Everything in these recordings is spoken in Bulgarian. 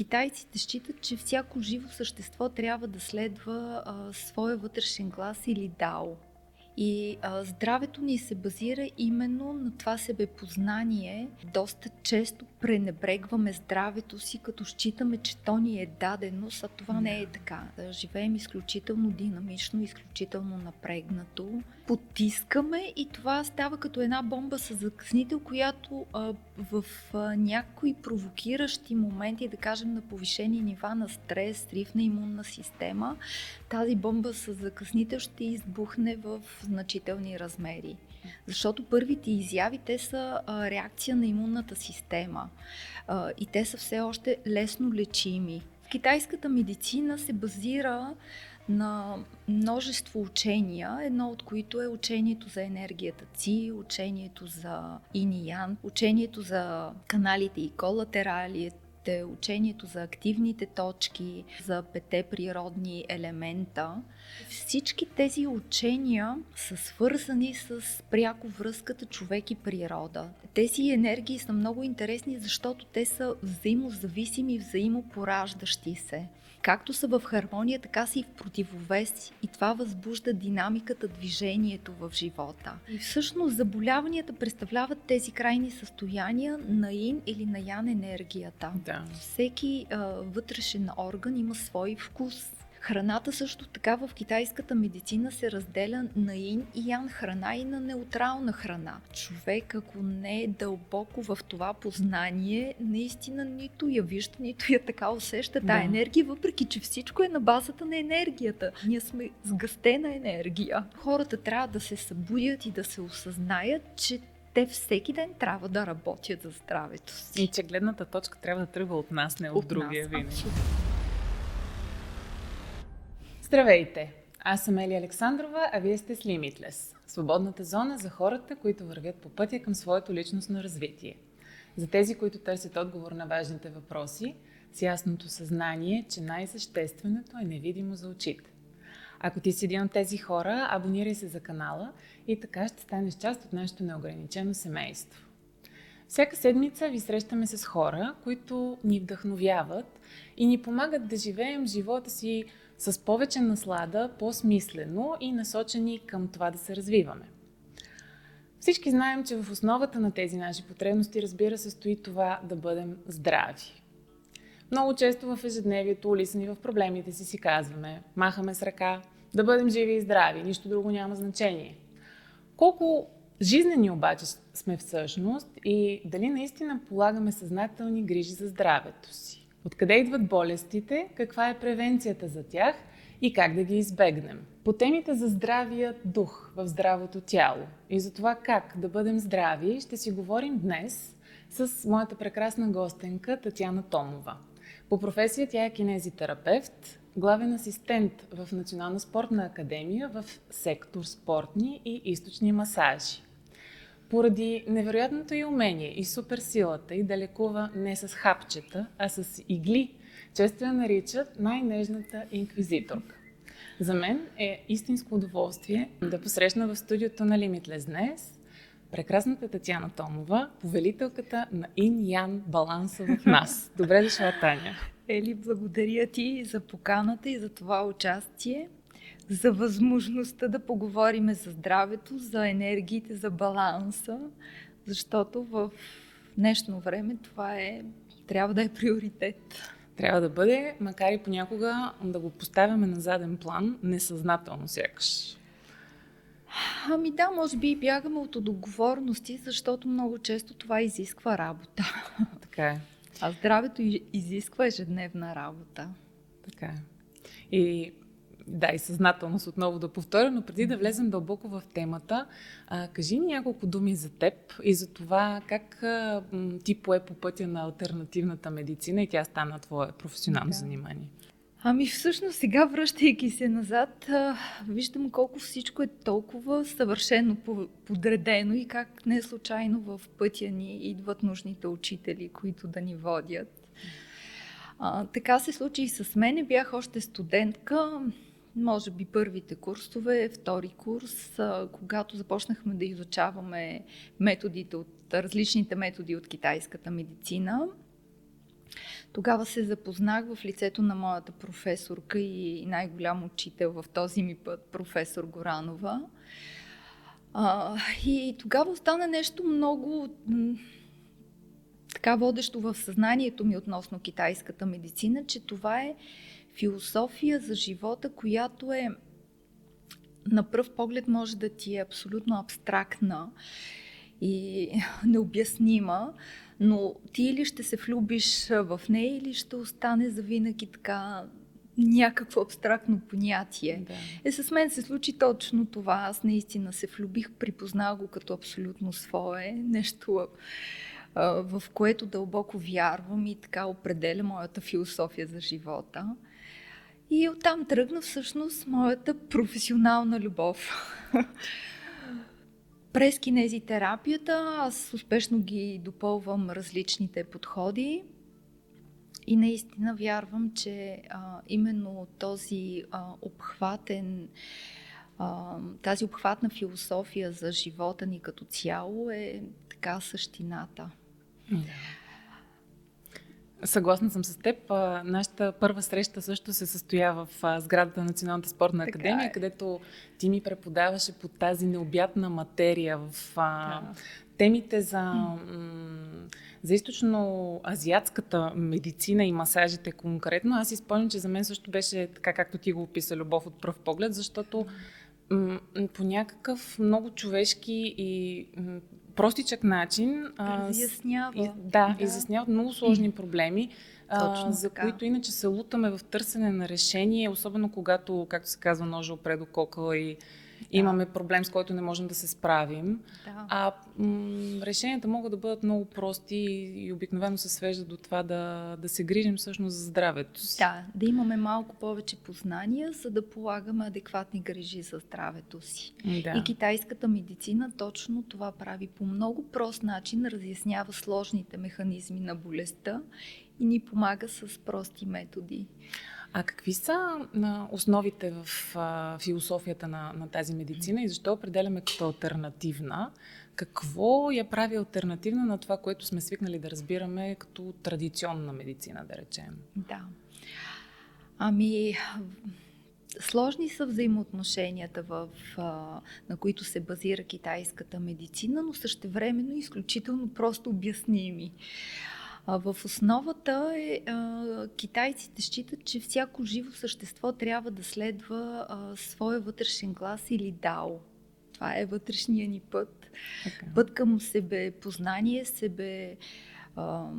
Китайците считат, че всяко живо същество трябва да следва а, своя вътрешен глас или дао. И а, здравето ни се базира именно на това себепознание. Доста често пренебрегваме здравето си, като считаме, че то ни е даденост, а това не е така. Живеем изключително динамично, изключително напрегнато. Потискаме и това става като една бомба с закъснител, която а, в а, някои провокиращи моменти, да кажем на повишени нива на стрес, риф на имунна система, тази бомба с закъснител ще избухне в значителни размери. Защото първите изяви, те са а, реакция на имунната система а, и те са все още лесно лечими. Китайската медицина се базира на множество учения, едно от които е учението за енергията Ци, учението за Иниян, учението за каналите и колатерали, те учението за активните точки, за пете природни елемента. Всички тези учения са свързани с пряко връзката човек и природа. Тези енергии са много интересни, защото те са взаимозависими, взаимопораждащи се. Както са в хармония, така са и в противовес и това възбужда динамиката, движението в живота. И всъщност заболяванията представляват тези крайни състояния на ин или на ян енергията. Да. Всеки а, вътрешен орган има свой вкус. Храната също така в китайската медицина се разделя на ин и ян храна и на неутрална храна. Човек, ако не е дълбоко в това познание, наистина нито я вижда, нито я така усеща да. енергия, въпреки че всичко е на базата на енергията. Ние сме сгъстена енергия. Хората трябва да се събудят и да се осъзнаят, че те всеки ден трябва да работят за здравето си. И че гледната точка трябва да тръгва от нас, не от, от другия винаги. Здравейте! Аз съм Ели Александрова, а вие сте с Limitless. Свободната зона за хората, които вървят по пътя към своето личностно развитие. За тези, които търсят отговор на важните въпроси, с ясното съзнание, че най-същественото е невидимо за очите. Ако ти си един от тези хора, абонирай се за канала и така ще станеш част от нашето неограничено семейство. Всяка седмица ви срещаме с хора, които ни вдъхновяват и ни помагат да живеем живота си с повече наслада, по-смислено и насочени към това да се развиваме. Всички знаем, че в основата на тези наши потребности, разбира се, стои това да бъдем здрави. Много често в ежедневието, улисани в проблемите си, си казваме, махаме с ръка, да бъдем живи и здрави, нищо друго няма значение. Колко жизнени обаче сме всъщност и дали наистина полагаме съзнателни грижи за здравето си? Откъде идват болестите, каква е превенцията за тях и как да ги избегнем. По темите за здравия дух в здравото тяло и за това как да бъдем здрави ще си говорим днес с моята прекрасна гостенка Татьяна Томова. По професия тя е кинезитерапевт, главен асистент в Национална спортна академия в сектор спортни и източни масажи. Поради невероятното й умение и суперсилата и да лекува не с хапчета, а с игли, често я наричат най-нежната инквизиторка. За мен е истинско удоволствие да посрещна в студиото на Limitless днес прекрасната Татьяна Томова, повелителката на Ин-Ян баланса в нас. Добре дошла, Таня! Ели, благодаря ти за поканата и за това участие за възможността да поговорим за здравето, за енергиите, за баланса, защото в днешно време това е, трябва да е приоритет. Трябва да бъде, макар и понякога да го поставяме на заден план, несъзнателно сякаш. Ами да, може би бягаме от отговорности, защото много често това изисква работа. Така е. А здравето изисква ежедневна работа. Така е. И да, и съзнателност отново да повторя, но преди да влезем дълбоко в темата, а, кажи ни няколко думи за теб и за това как а, ти пое по пътя на альтернативната медицина и тя стана твое професионално да. занимание. Ами всъщност сега, връщайки се назад, а, виждам колко всичко е толкова съвършено подредено и как не случайно в пътя ни идват нужните учители, които да ни водят. А, така се случи и с мен. Бях още студентка може би първите курсове, втори курс, когато започнахме да изучаваме методите от различните методи от китайската медицина. Тогава се запознах в лицето на моята професорка и най-голям учител в този ми път, професор Горанова. И тогава остана нещо много така водещо в съзнанието ми относно китайската медицина, че това е философия за живота, която е на пръв поглед може да ти е абсолютно абстрактна и необяснима, но ти или ще се влюбиш в нея, или ще остане завинаги така някакво абстрактно понятие. Да. Е, с мен се случи точно това. Аз наистина се влюбих, припознах го като абсолютно свое, нещо в което дълбоко вярвам и така определя моята философия за живота. И оттам тръгна всъщност моята професионална любов. През кинезитерапията аз успешно ги допълвам различните подходи и наистина вярвам, че а, именно този а, обхватен а, тази обхватна философия за живота ни като цяло е така същината. Да. Съгласна съм с теб. Нашата първа среща също се състоя в сградата на Националната спортна така академия, е. където ти ми преподаваше по тази необятна материя в да. темите за, за източно-азиатската медицина и масажите конкретно. Аз изпълням, че за мен също беше така, както ти го описа, любов от пръв поглед, защото по някакъв много човешки и простичък начин. Разяснява. И, да, да, изясняват много сложни проблеми, а, за така. които иначе се лутаме в търсене на решение, особено когато, както се казва, ножа опре кокала и да. имаме проблем, с който не можем да се справим. Да. А м- решенията могат да бъдат много прости и обикновено се свеждат до това да, да се грижим всъщност за здравето си. Да, да имаме малко повече познания, за да полагаме адекватни грижи за здравето си. Да. И китайската медицина точно това прави по много прост начин, разяснява сложните механизми на болестта и ни помага с прости методи. А какви са основите в философията на, на тази медицина и защо определяме като альтернативна? Какво я прави альтернативна на това, което сме свикнали да разбираме като традиционна медицина, да речем? Да. Ами, сложни са взаимоотношенията, в, на които се базира китайската медицина, но същевременно изключително просто обясними. А, в основата е, а, китайците считат, че всяко живо същество трябва да следва а, своя вътрешен глас или дао. Това е вътрешния ни път. Така. Път към себе познание, себе а,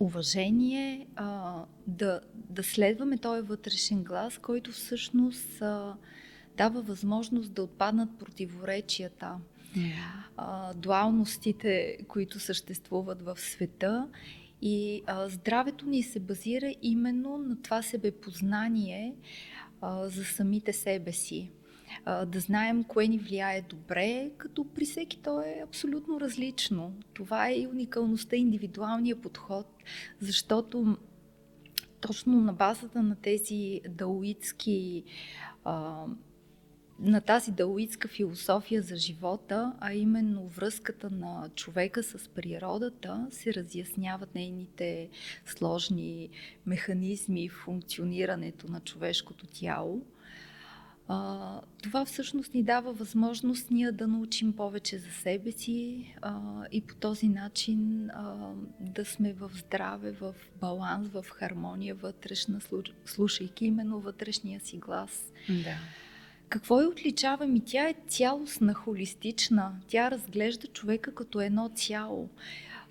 уважение, а, да, да следваме този вътрешен глас, който всъщност а, дава възможност да отпаднат противоречията а, дуалностите, които съществуват в света. И а, здравето ни се базира именно на това себепознание а, за самите себе си. А, да знаем кое ни влияе добре, като при всеки то е абсолютно различно. Това е и уникалността, индивидуалния подход, защото точно на базата на тези даоитски на тази даоитска философия за живота, а именно връзката на човека с природата, се разясняват нейните сложни механизми в функционирането на човешкото тяло. Това всъщност ни дава възможност ние да научим повече за себе си и по този начин да сме в здраве, в баланс, в хармония вътрешна, слушайки именно вътрешния си глас. Да. Какво я отличава? Ми тя е цялостна, холистична. Тя разглежда човека като едно цяло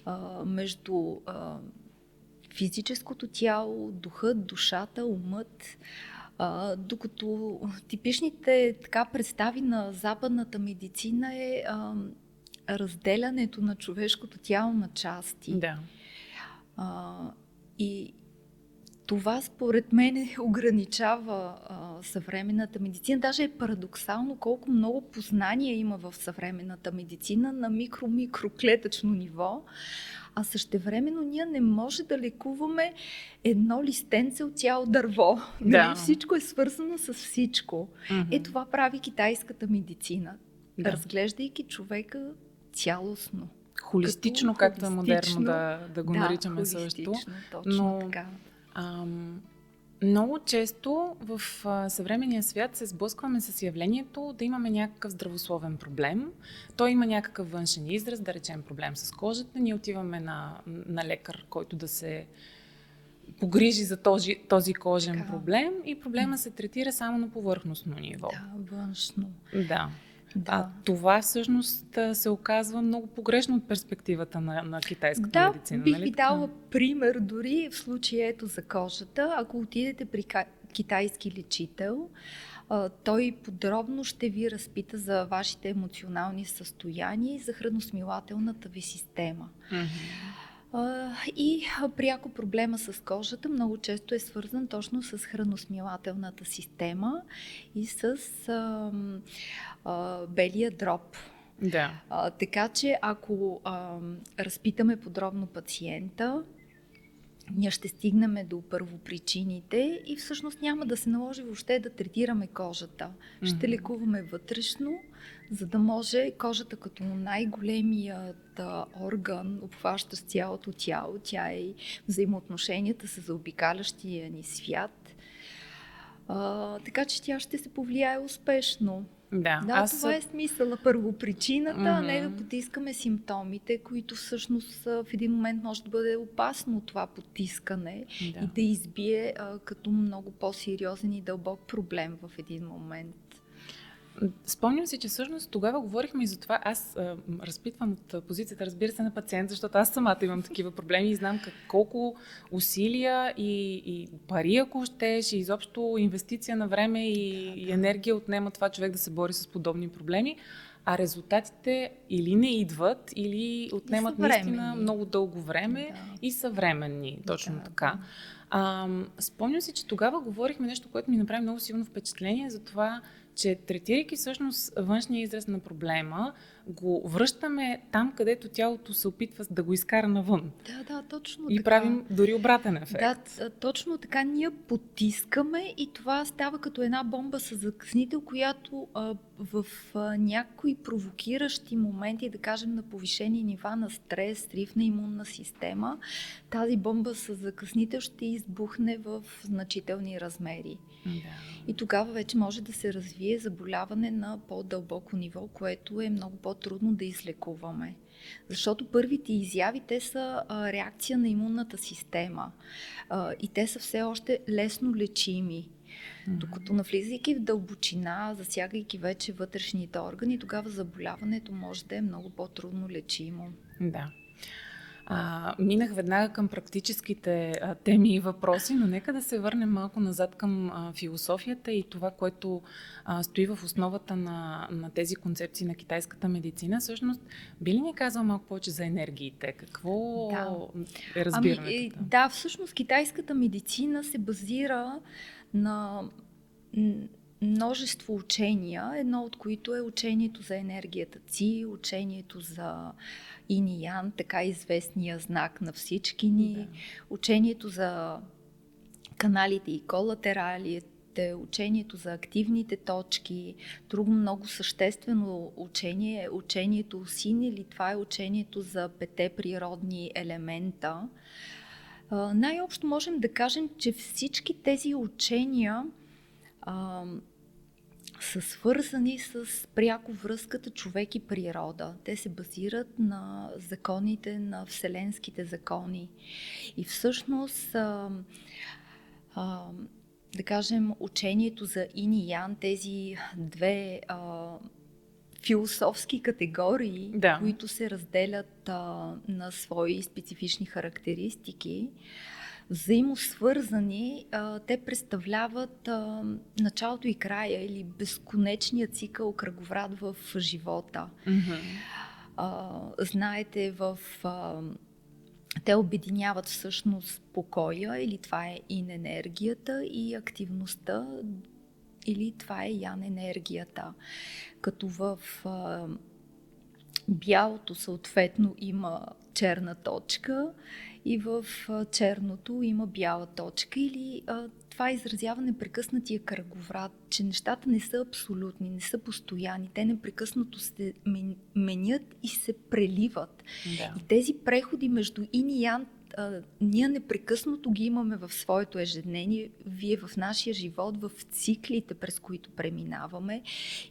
а, между а, физическото тяло, духът, душата, умът. А, докато типичните така представи на западната медицина е а, разделянето на човешкото тяло на части. Да. А, и, това според мен ограничава а, съвременната медицина. Даже е парадоксално колко много познания има в съвременната медицина на микро-микроклетъчно ниво, а същевременно ние не може да лекуваме едно листенце от цяло дърво. Да. Нали? Всичко е свързано с всичко. Mm-hmm. Е това прави китайската медицина, да. разглеждайки човека цялостно. Холистично, като, както е модерно да, да го да, наричаме също. Точно но, така. Ам, много често в съвременния свят се сблъскваме с явлението да имаме някакъв здравословен проблем. Той има някакъв външен израз, да речем проблем с кожата. Ние отиваме на, на лекар, който да се погрижи за този, този кожен така. проблем и проблема се третира само на повърхностно ниво. Да, външно. Да. Да. А това всъщност се оказва много погрешно от перспективата на, на китайската да, медицина. бих нали? ви дала пример дори в случая ето за кожата. Ако отидете при китайски лечител, той подробно ще ви разпита за вашите емоционални състояния и за храносмилателната ви система. Mm-hmm. И пряко проблема с кожата много често е свързан точно с храносмилателната система и с а, а, белия дроб. Да. А, така че ако а, разпитаме подробно пациента, ние ще стигнем до първопричините и всъщност няма да се наложи въобще да третираме кожата. Mm-hmm. Ще лекуваме вътрешно, за да може кожата като най-големият орган, обхващащ цялото тяло, тя е взаимоотношенията с заобикалящия ни свят. А, така че тя ще се повлияе успешно. Да, да аз... това е смисъла. Първо причината, mm-hmm. а не да потискаме симптомите, които всъщност в един момент може да бъде опасно това потискане да. и да избие а, като много по-сериозен и дълбок проблем в един момент. Спомням си, че всъщност тогава говорихме и за това. Аз а, разпитвам от позицията, разбира се, на пациент, защото аз самата имам такива проблеми и знам как, колко усилия и, и пари, ако щеш, и изобщо инвестиция на време и, и енергия отнема това човек да се бори с подобни проблеми. А резултатите или не идват, или отнемат наистина много дълго време да. и са временни. Точно да, така. Да. А, спомням си, че тогава говорихме нещо, което ми направи много силно впечатление за това, че третирайки всъщност външния израз на проблема, го връщаме там, където тялото се опитва да го изкара навън. Да, да, точно и така. правим дори обратен ефект. Да, точно така. Ние потискаме и това става като една бомба с закъснител, която а, в а, някои провокиращи моменти, да кажем на повишени нива на стрес, риф на имунна система, тази бомба с закъснител ще избухне в значителни размери. Да. И тогава вече може да се развие заболяване на по-дълбоко ниво, което е много по-трудно да излекуваме. Защото първите изяви, те са а, реакция на имунната система а, и те са все още лесно лечими. Mm-hmm. Докато навлизайки в дълбочина, засягайки вече вътрешните органи, тогава заболяването може да е много по-трудно лечимо. Да. А, минах веднага към практическите а, теми и въпроси, но нека да се върнем малко назад към а, философията и това, което а, стои в основата на, на тези концепции на китайската медицина. Всъщност, би ли ни казал малко повече за енергиите? Какво да. е разбирането? Ами, да, всъщност китайската медицина се базира на множество учения, едно от които е учението за енергията Ци, учението за Иниян, така известния знак на всички ни, да. учението за каналите и колатералите, учението за активните точки. Друго много съществено учение е учението Син или това е учението за пете природни елемента. Най-общо можем да кажем, че всички тези учения а, са свързани с пряко връзката човек и природа. Те се базират на законите, на вселенските закони. И всъщност, а, а, да кажем, учението за Ин и Ян, тези две а, философски категории, да. които се разделят а, на свои специфични характеристики, взаимосвързани, а, те представляват а, началото и края или безконечния цикъл кръговрат в живота. Mm-hmm. А, знаете, в а, те обединяват всъщност покоя, или това е ин енергията и активността, или това е ян енергията. Като в а, бялото съответно има черна точка и в черното има бяла точка или а, това изразява непрекъснатия кръговрат, че нещата не са абсолютни, не са постоянни, те непрекъснато се менят и се преливат. Да. И тези преходи между ин и ян а, ние непрекъснато ги имаме в своето ежедневие, вие в нашия живот, в циклите, през които преминаваме.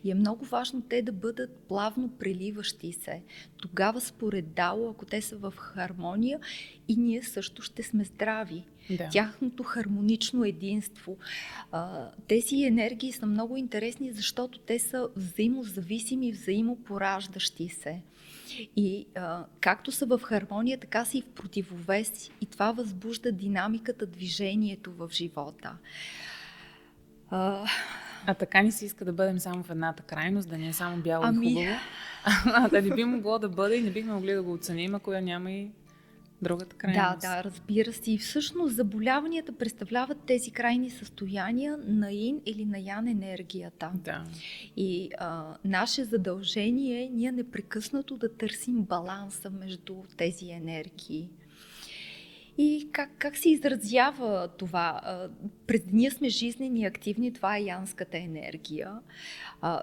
И е много важно те да бъдат плавно преливащи се. Тогава, според Дао, ако те са в хармония, и ние също ще сме здрави. Да. Тяхното хармонично единство. А, тези енергии са много интересни, защото те са взаимозависими, взаимопораждащи се. И а, както са в хармония, така са и в противовес. И това възбужда динамиката, движението в живота. А, а така ни се иска да бъдем само в едната крайност, да не е само бяло ами... и хубаво. А, да не би могло да бъде и не бихме могли да го оценим, ако я няма и другата крайност. Да, да, разбира се. И всъщност заболяванията представляват тези крайни състояния на ин или на ян енергията. Да. И а, наше задължение е ние непрекъснато да търсим баланса между тези енергии. И как, как се изразява това? През деня сме жизнени и активни, това е янската енергия.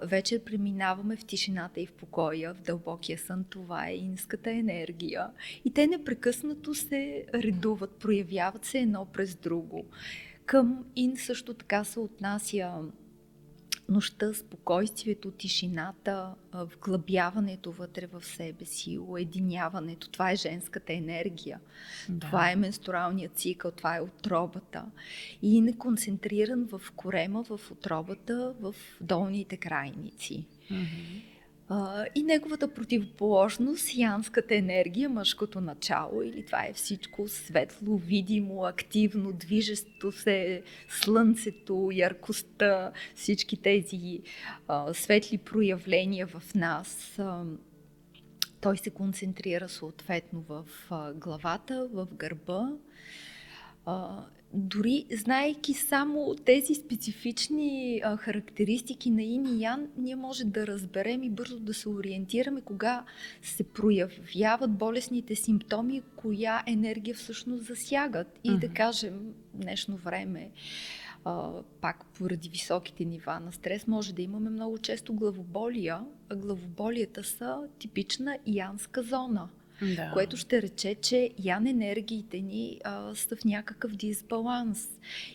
Вече преминаваме в тишината и в покоя, в дълбокия сън, това е инската енергия. И те непрекъснато се редуват, проявяват се едно през друго. Към ин също така се отнася нощта, спокойствието, тишината, вглъбяването вътре в себе си, уединяването. Това е женската енергия. Да. Това е менструалният цикъл, това е отробата. И не концентриран в корема, в отробата, в долните крайници. Mm-hmm. И неговата противоположност, янската енергия, мъжкото начало, или това е всичко светло, видимо, активно, движещо се, слънцето, яркостта, всички тези а, светли проявления в нас. А, той се концентрира съответно в главата, в гърба. Дори знаейки само тези специфични а, характеристики на Ин и Ян, ние може да разберем и бързо да се ориентираме кога се проявяват болесните симптоми, коя енергия всъщност засягат. И mm-hmm. да кажем, днешно време, а, пак поради високите нива на стрес, може да имаме много често главоболия, а главоболията са типична янска зона – да. което ще рече, че ян енергиите ни а, са в някакъв дисбаланс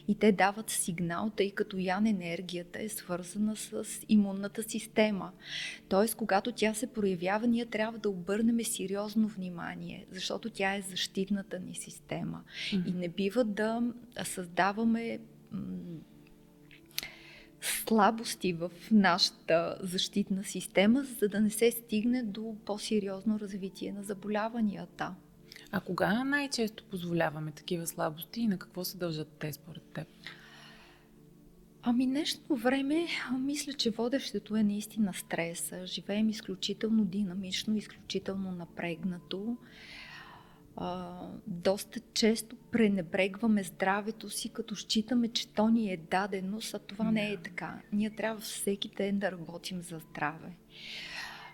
и те дават сигнал, тъй като ян енергията е свързана с имунната система. Тоест, когато тя се проявява, ние трябва да обърнем сериозно внимание, защото тя е защитната ни система mm-hmm. и не бива да създаваме слабости в нашата защитна система, за да не се стигне до по-сериозно развитие на заболяванията. А кога най-често позволяваме такива слабости и на какво се дължат те според теб? Ами днешно време мисля, че водещето е наистина стреса. Живеем изключително динамично, изключително напрегнато а, доста често пренебрегваме здравето си, като считаме, че то ни е дадено, а това не е така. Ние трябва всеки ден да работим за здраве.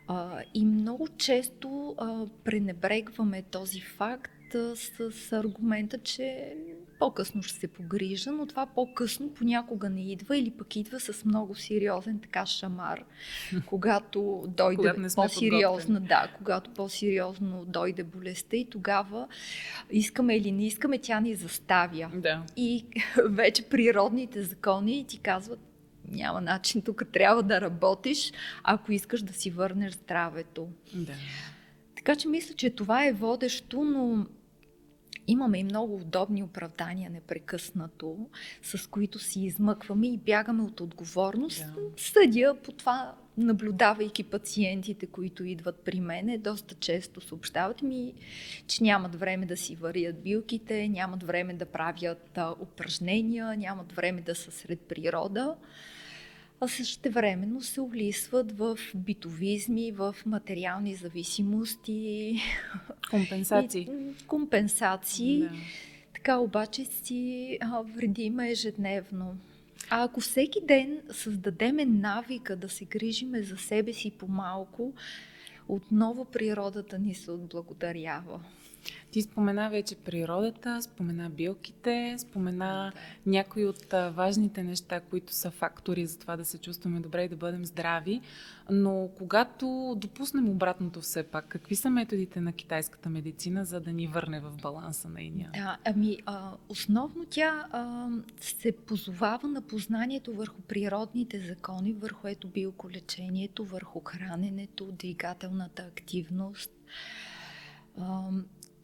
А, и много често а, пренебрегваме този факт а, с, с аргумента, че по-късно ще се погрижа, но това по-късно понякога не идва или пък идва с много сериозен така шамар, когато дойде когато по-сериозно, да, когато по-сериозно дойде болестта и тогава искаме или не искаме, тя ни заставя. Да. И вече природните закони ти казват, няма начин, тук трябва да работиш, ако искаш да си върнеш здравето. Да. Така че мисля, че това е водещо, но Имаме и много удобни оправдания непрекъснато, с които си измъкваме и бягаме от отговорност. Да. Съдя по това, наблюдавайки пациентите, които идват при мене, доста често съобщават ми, че нямат време да си варят билките, нямат време да правят упражнения, нямат време да са сред природа а също времено се улисват в битовизми, в материални зависимости. Компенсации. И, компенсации. Да. Така обаче си а, вредиме ежедневно. А ако всеки ден създадеме навика да се грижиме за себе си по-малко, отново природата ни се отблагодарява. Ти спомена вече природата, спомена билките, спомена да. някои от важните неща, които са фактори за това да се чувстваме добре и да бъдем здрави. Но когато допуснем обратното все пак, какви са методите на китайската медицина, за да ни върне в баланса на иния? Да, ами а, основно тя а, се позовава на познанието върху природните закони, върху ето биоколечението, върху храненето, двигателната активност.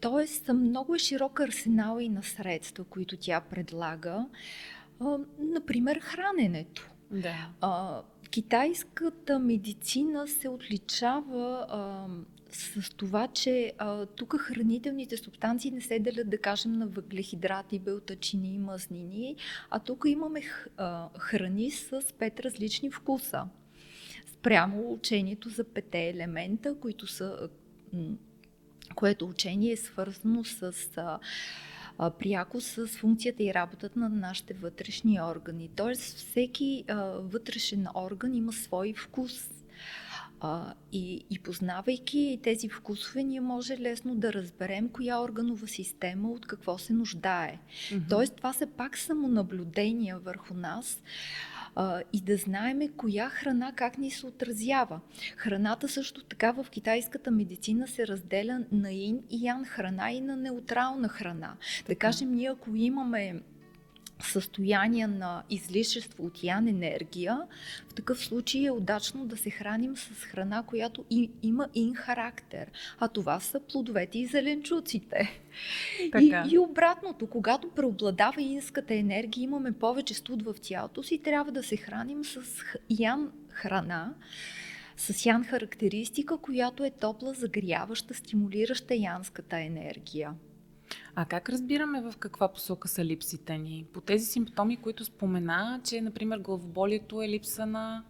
Тоест, много е широк арсенал и на средства, които тя предлага. Например, храненето. Да. А, китайската медицина се отличава а, с това, че а, тук хранителните субстанции не се делят, да кажем, на въглехидрати, белтачини и мазнини, а тук имаме а, храни с пет различни вкуса. Спрямо учението за пете елемента, които са което учение е свързано с пряко с функцията и работата на нашите вътрешни органи. Тоест, всеки а, вътрешен орган има свой вкус. А, и, и познавайки тези вкусове, ние може лесно да разберем коя органова система от какво се нуждае. Mm-hmm. Тоест, това са пак самонаблюдения върху нас а, и да знаеме коя храна как ни се отразява. Храната също така в китайската медицина се разделя на ин и ян храна и на неутрална храна. Да кажем, ние ако имаме състояние на излишество от ян енергия, в такъв случай е удачно да се храним с храна, която и, има ин характер. А това са плодовете и зеленчуците. И, и обратното, когато преобладава инската енергия, имаме повече студ в тялото си, трябва да се храним с ян храна, с ян характеристика, която е топла, загряваща, стимулираща янската енергия. А как разбираме в каква посока са липсите ни? По тези симптоми, които спомена, че, например, главоболието е липса на...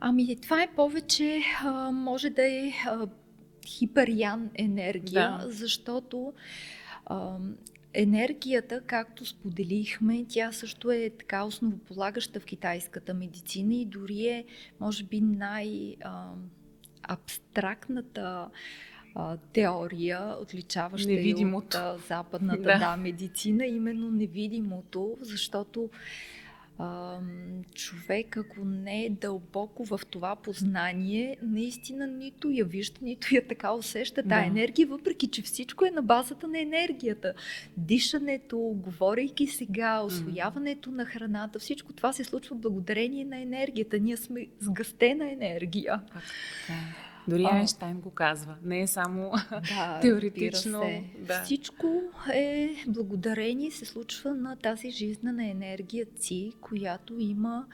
Ами, това е повече, а, може да е а, хиперян енергия, да. защото а, енергията, както споделихме, тя също е така основополагаща в китайската медицина и дори е, може би, най-абстрактната а, теория, отличаваща невидимото. от западната да. Да, медицина, именно невидимото, защото а, човек, ако не е дълбоко в това познание, наистина нито я вижда, нито я така усеща да. енергия, въпреки че всичко е на базата на енергията. Дишането, говорейки сега, освояването на храната, всичко това се случва благодарение на енергията. Ние сме сгъстена енергия. Так, дори а, Айнштайн го казва. Не е само да, теоретично. Се. Да. Всичко е благодарение, се случва на тази жизнена енергия Ци, която има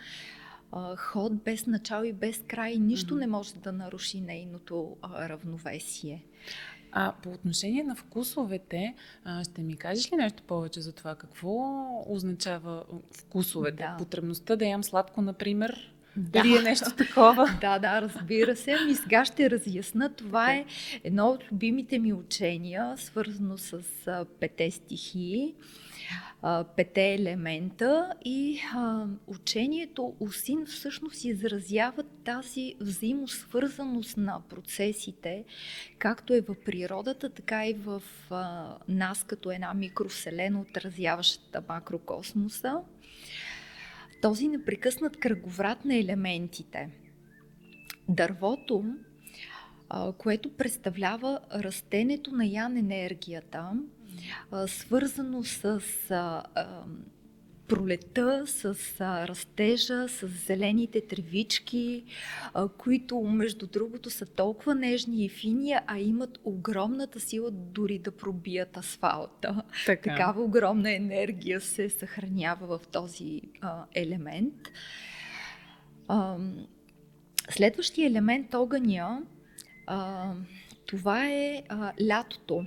а, ход без начало и без край. Нищо mm-hmm. не може да наруши нейното а, равновесие. А по отношение на вкусовете, а, ще ми кажеш ли нещо повече за това? Какво означава вкусовете? Да. Потребността да ям сладко, например. Дали е нещо такова? да, да, разбира се. Ами сега ще разясна. Това okay. е едно от любимите ми учения, свързано с а, пете стихии, а, пете елемента и а, учението Осин всъщност изразява тази взаимосвързаност на процесите, както е в природата, така и в нас като една микровселена, отразяваща макрокосмоса този непрекъснат кръговрат на елементите. Дървото, което представлява растенето на ян енергията, свързано с пролета, с а, растежа, с зелените тревички, а, които между другото са толкова нежни и фини, а имат огромната сила дори да пробият асфалта. Така. Такава огромна енергия се съхранява в този а, елемент. А, следващия елемент огъня, а, това е а, лятото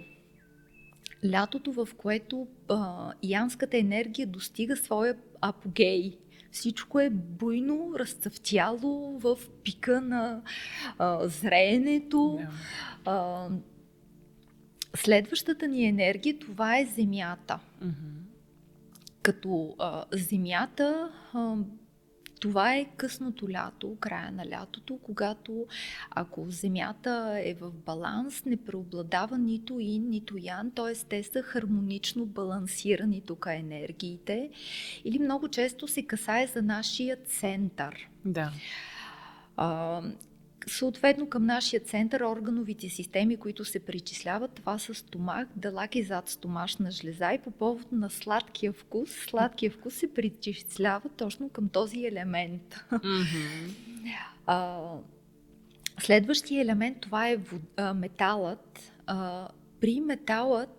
лятото, в което а, янската енергия достига своя апогей. Всичко е буйно, разцъфтяло в пика на а, зреенето. Yeah. А, следващата ни енергия, това е Земята. Mm-hmm. Като а, Земята а, това е късното лято, края на лятото, когато ако Земята е в баланс, не преобладава нито ин, нито ян, т.е. те са хармонично балансирани тук енергиите. Или много често се касае за нашия център. Да. А, Съответно към нашия център органовите системи, които се причисляват, това са стомах, дълак и зад стомашна жлеза и по повод на сладкия вкус, сладкия вкус се причислява точно към този елемент. Mm-hmm. А, следващия елемент, това е вод, а, металът. А, при металът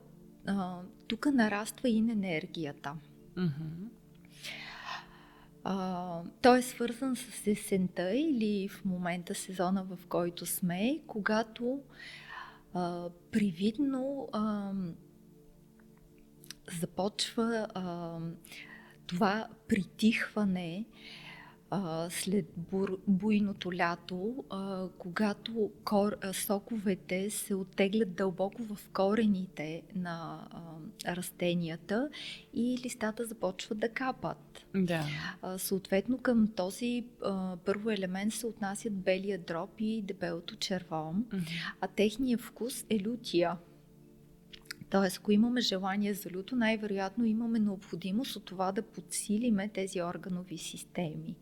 тук нараства и енергията. Mm-hmm. А, той е свързан с есента или в момента сезона, в който сме, когато а, привидно а, започва а, това притихване а, след бур, буйното лято, а, когато кор, а, соковете се оттеглят дълбоко в корените на а, растенията и листата започват да капат. Да. А, съответно към този а, първо елемент се отнасят белия дроб и дебелото черво, mm-hmm. а техният вкус е лютия. Тоест, ако имаме желание за люто, най-вероятно имаме необходимост от това да подсилиме тези органови системи.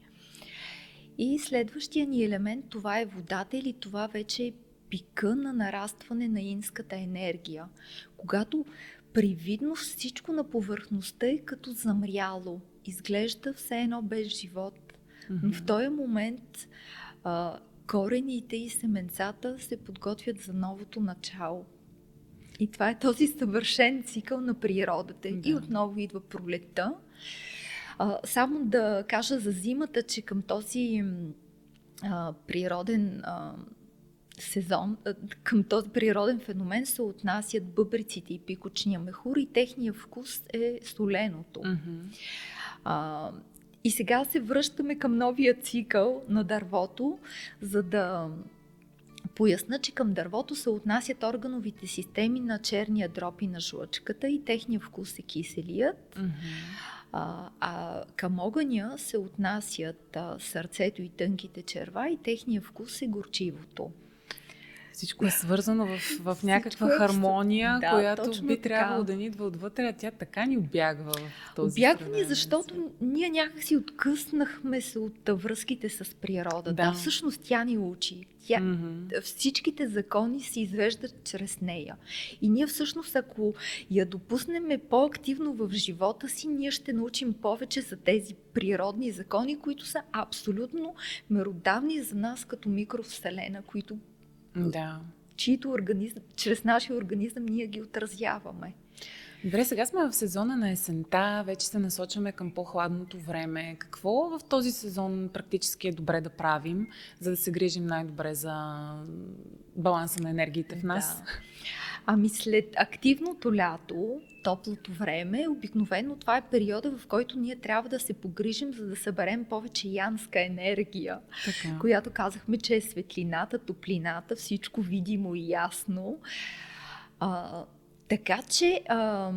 И следващия ни елемент, това е водата или това вече е пика на нарастване на инската енергия. Когато привидно всичко на повърхността е като замряло, изглежда все едно без живот. Но в този момент а, корените и семенцата се подготвят за новото начало. И това е този съвършен цикъл на природата. Да. И отново идва пролетта. А, само да кажа за зимата, че към този а, природен а, сезон, към този природен феномен се отнасят бъбриците и пикочния мехур и техния вкус е соленото. Mm-hmm. А, и сега се връщаме към новия цикъл на дървото, за да поясна, че към дървото се отнасят органовите системи на черния дроб и на жлъчката и техния вкус е киселият. Mm-hmm. А, а към огъня се отнасят а, сърцето и тънките черва и техния вкус е горчивото. Всичко е свързано в, в някаква е хармония, да, която би трябвало да ни идва отвътре, а тя така ни обягва в този Обягва ни, защото ние някакси откъснахме се от връзките с природата. Да. Всъщност тя ни учи. Тя, mm-hmm. Всичките закони се извеждат чрез нея. И ние всъщност, ако я допуснем по-активно в живота си, ние ще научим повече за тези природни закони, които са абсолютно меродавни за нас като микровселена, които да. чието организъм, чрез нашия организъм ние ги отразяваме. Добре, сега сме в сезона на есента, вече се насочваме към по-хладното време. Какво в този сезон практически е добре да правим, за да се грижим най-добре за баланса на енергиите в нас? Да. Ами след активното лято, топлото време, обикновено това е периода, в който ние трябва да се погрижим, за да съберем повече янска енергия, така. която казахме, че е светлината, топлината, всичко видимо и ясно. А, така че а,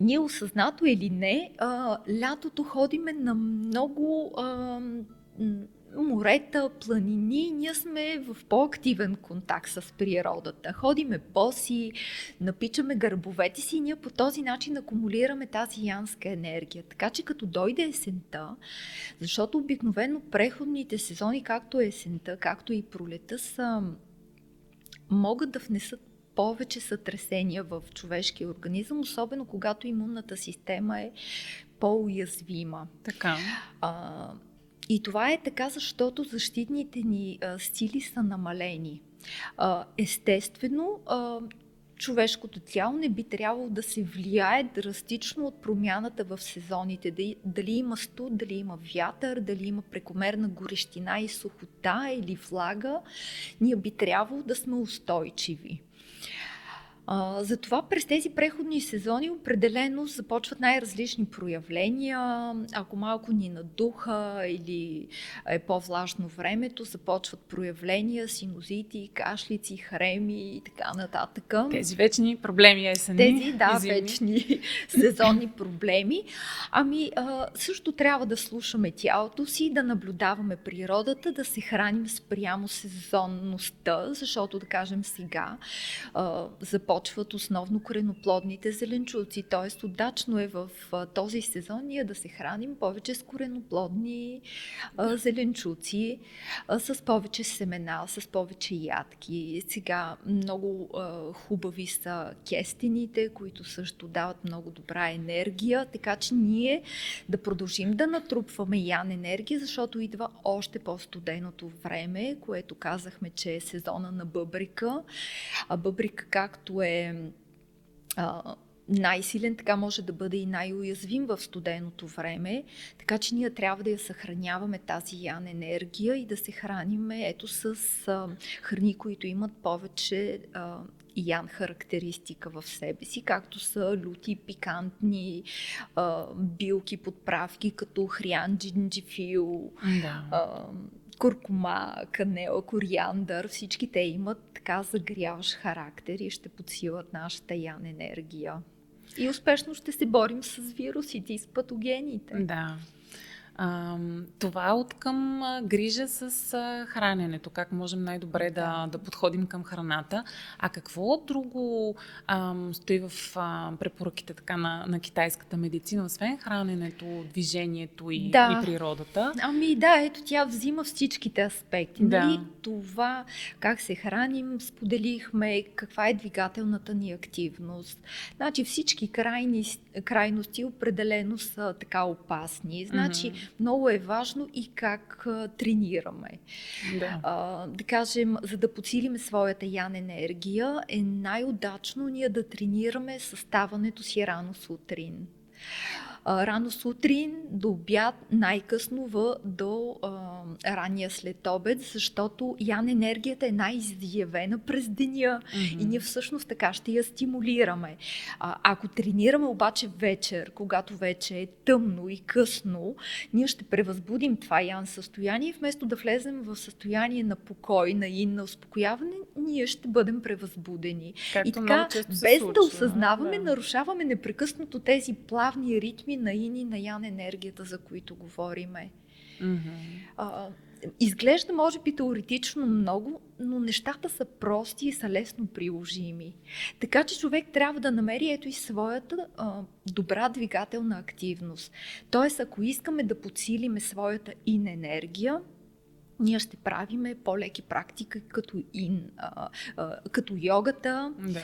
ние осъзнато или не, а, лятото ходиме на много а, морета, планини, ние сме в по-активен контакт с природата. Ходиме боси, напичаме гърбовете си и ние по този начин акумулираме тази янска енергия. Така че като дойде есента, защото обикновено преходните сезони, както есента, както и пролета, са могат да внесат повече сътресения в човешкия организъм, особено когато имунната система е по-уязвима. Така. А, и това е така, защото защитните ни а, стили са намалени. А, естествено, а, човешкото тяло не би трябвало да се влияе драстично от промяната в сезоните. Дали има студ, дали има вятър, дали има прекомерна горещина и сухота или влага, ние би трябвало да сме устойчиви. А, затова през тези преходни сезони определено започват най-различни проявления. Ако малко ни надуха или е по-влажно времето, започват проявления, синузити, кашлици, хреми и така нататък. Тези вечни проблеми есени. Тези, да, вечни сезонни проблеми. Ами, а, също трябва да слушаме тялото си, да наблюдаваме природата, да се храним спрямо сезонността, защото, да кажем сега, а, започваме започват основно кореноплодните зеленчуци. Т.е. удачно е в този сезон ние да се храним повече с кореноплодни а, зеленчуци, а, с повече семена, с повече ядки. Сега много а, хубави са кестените, които също дават много добра енергия, така че ние да продължим да натрупваме ян енергия, защото идва още по-студеното време, което казахме, че е сезона на бъбрика. А бъбрика, както е а, най-силен, така може да бъде и най-уязвим в студеното време. Така че ние трябва да я съхраняваме тази ян енергия и да се храниме ето с а, храни, които имат повече а, ян характеристика в себе си, както са люти, пикантни а, билки, подправки, като хрян, джинджифил, да. а, куркума, канела, кориандър, всички те имат така загряваш характер и ще подсилат нашата ян енергия. И успешно ще се борим с вирусите и с патогените. Да. А, това от към грижа с храненето, как можем най-добре да, да подходим към храната. А какво друго а, стои в а, препоръките така на, на китайската медицина, освен храненето, движението и, да. и природата? Ами да, ето тя взима всичките аспекти. Да. Нали? Това как се храним, споделихме каква е двигателната ни активност. Значи всички крайни, крайности определено са така опасни. Значи mm-hmm много е важно и как а, тренираме. Да. А, да кажем, за да подсилиме своята ян енергия, е най-удачно ние да тренираме съставането си рано сутрин а, рано сутрин, до обяд, най-късно в, до а, ранния след обед, защото ян енергията е най-изявена през деня mm-hmm. и ние всъщност така ще я стимулираме. А, ако тренираме обаче вечер, когато вече е тъмно и късно, ние ще превъзбудим това ян състояние и вместо да влезем в състояние на покой, на ин, на успокояване, ние ще бъдем превъзбудени. Както и така, без случва, да осъзнаваме, да. нарушаваме непрекъснато тези плавни ритми на ин и на ян енергията, за които говориме. Mm-hmm. А, изглежда, може би, теоретично много, но нещата са прости и са лесно приложими. Така че човек трябва да намери ето и своята а, добра двигателна активност. Тоест, ако искаме да подсилиме своята ин енергия, ние ще правиме по-леки практики, като, ин, а, а, като йогата, да.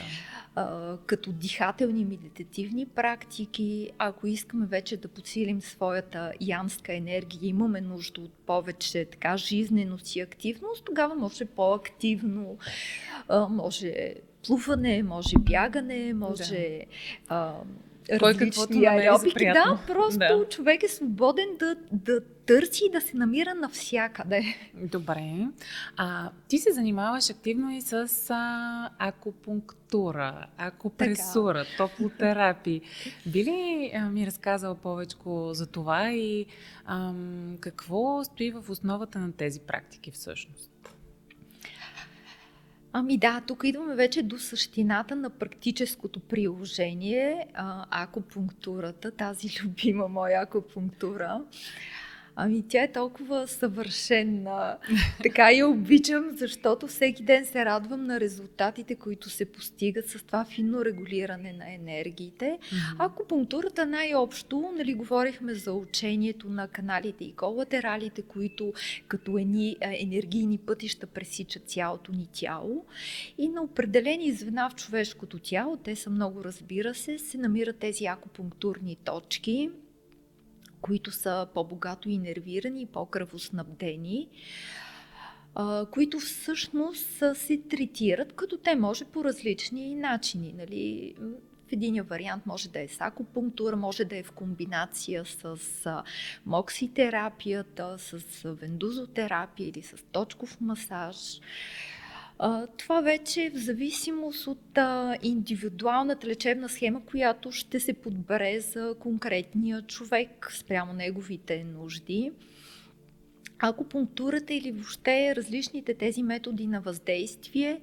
а, като дихателни медитативни практики. Ако искаме вече да подсилим своята янска енергия, имаме нужда от повече така жизненост и активност, тогава може по-активно, а, може плуване, може бягане, може... Да. А, каквото аеробики. Да, просто да. човек е свободен да, да търси и да се намира навсякъде. Добре. А, ти се занимаваш активно и с а, акупунктура, акупресура, така. топлотерапии. Би ли а, ми разказала повече за това и а, какво стои в основата на тези практики всъщност? Ами да, тук идваме вече до същината на практическото приложение, а, акупунктурата, тази любима моя акупунктура. Ами тя е толкова съвършенна. Така я обичам, защото всеки ден се радвам на резултатите, които се постигат с това финно регулиране на енергиите. Mm-hmm. Акупунктурата най-общо, нали, говорихме за учението на каналите и колатералите, които като едни енергийни пътища пресичат цялото ни тяло. И на определени звена в човешкото тяло, те са много, разбира се, се намират тези акупунктурни точки които са по-богато инервирани и по-кръвоснабдени, които всъщност се третират, като те може по различни начини. Нали? В един вариант може да е с акупунктура, може да е в комбинация с мокситерапията, с вендузотерапия или с точков масаж. Това вече е в зависимост от индивидуалната лечебна схема, която ще се подбере за конкретния човек спрямо неговите нужди. Акупунктурата или въобще различните тези методи на въздействие,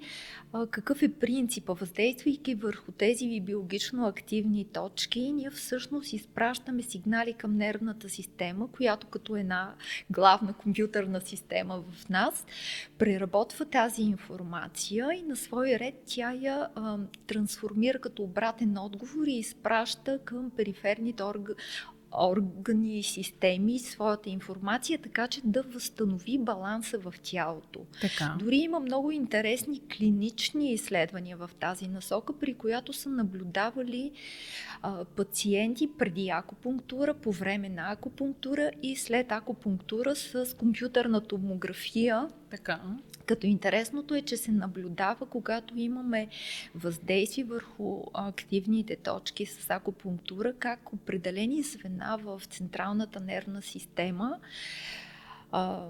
какъв е принципа? Въздействайки върху тези биологично активни точки, ние всъщност изпращаме сигнали към нервната система, която като една главна компютърна система в нас, преработва тази информация и на свой ред тя я а, трансформира като обратен отговор и изпраща към периферните органи органи и системи своята информация, така че да възстанови баланса в тялото. Така. Дори има много интересни клинични изследвания в тази насока, при която са наблюдавали а, пациенти преди акупунктура, по време на акупунктура и след акупунктура с компютърна томография. Така. Като интересното е, че се наблюдава, когато имаме въздействие върху активните точки с акупунктура, как определени звена в централната нервна система а,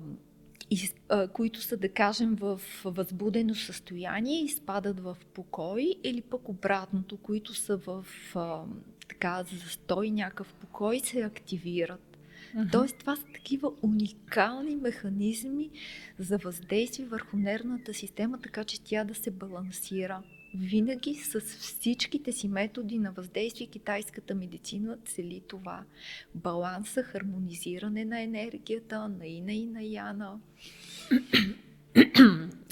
които са, да кажем, в възбудено състояние, изпадат в покой, или пък обратното, които са в а, така застой, някакъв покой, се активират. Uh-huh. Тоест, това са такива уникални механизми за въздействие върху нервната система, така че тя да се балансира. Винаги с всичките си методи на въздействие китайската медицина цели това. Баланса, хармонизиране на енергията, на ина и на яна.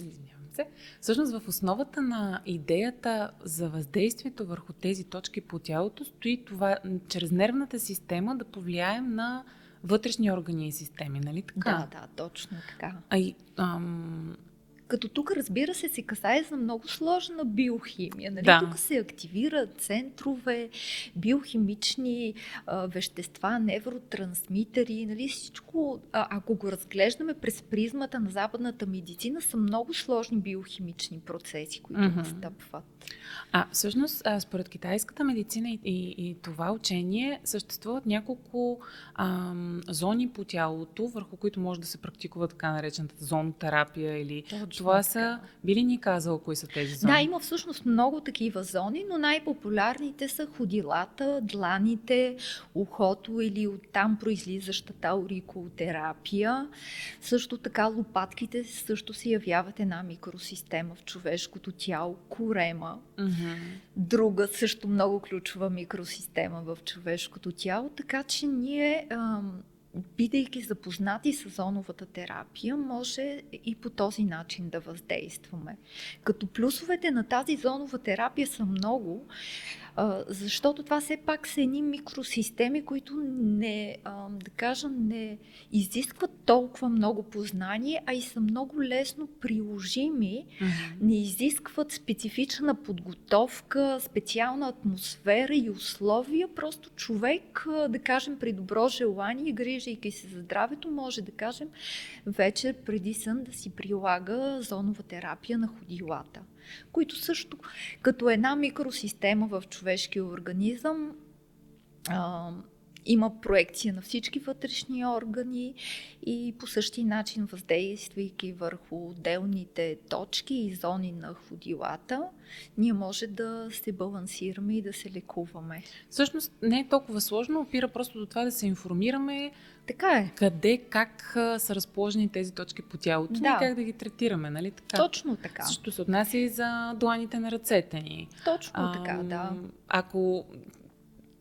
Извинявам се. Всъщност в основата на идеята за въздействието върху тези точки по тялото стои това, чрез нервната система да повлияем на вътрешни органи и системи, нали така? Да, да, точно така. А и, ам, като тук, разбира се, се касае за много сложна биохимия. Нали? Да. Тук се активират центрове, биохимични а, вещества, невротрансмитери. Нали? Всичко, а, ако го разглеждаме през призмата на западната медицина, са много сложни биохимични процеси, които mm-hmm. настъпват. А всъщност, а, според китайската медицина и, и, и това учение, съществуват няколко ам, зони по тялото, върху които може да се практикува така наречената зонотерапия или Точно това са... Би ли ни казал кои са тези зони? Да, има всъщност много такива зони, но най-популярните са ходилата, дланите, ухото или оттам произлизащата аурикотерапия. Също така лопатките също се явяват една микросистема в човешкото тяло, корема. Mm-hmm. Друга също много ключова микросистема в човешкото тяло, така че ние ам, бидейки запознати с зоновата терапия, може и по този начин да въздействаме. Като плюсовете на тази зонова терапия са много, защото това все пак са едни микросистеми, които не, да кажа, не изискват толкова много познание, а и са много лесно приложими, Mm-hmm. не изискват специфична подготовка, специална атмосфера и условия. Просто човек, да кажем, при добро желание, грижайки се за здравето, може да кажем вечер преди сън да си прилага зонова терапия на ходилата които също като една микросистема в човешкия организъм а, има проекция на всички вътрешни органи и по същия начин въздействайки върху отделните точки и зони на ходилата, ние може да се балансираме и да се лекуваме. Всъщност не е толкова сложно, опира просто до това да се информираме така е. къде, как са разположени тези точки по тялото да. и как да ги третираме, нали така? Точно така. Също се отнася и за дланите на ръцете ни. Точно а, така, да. Ако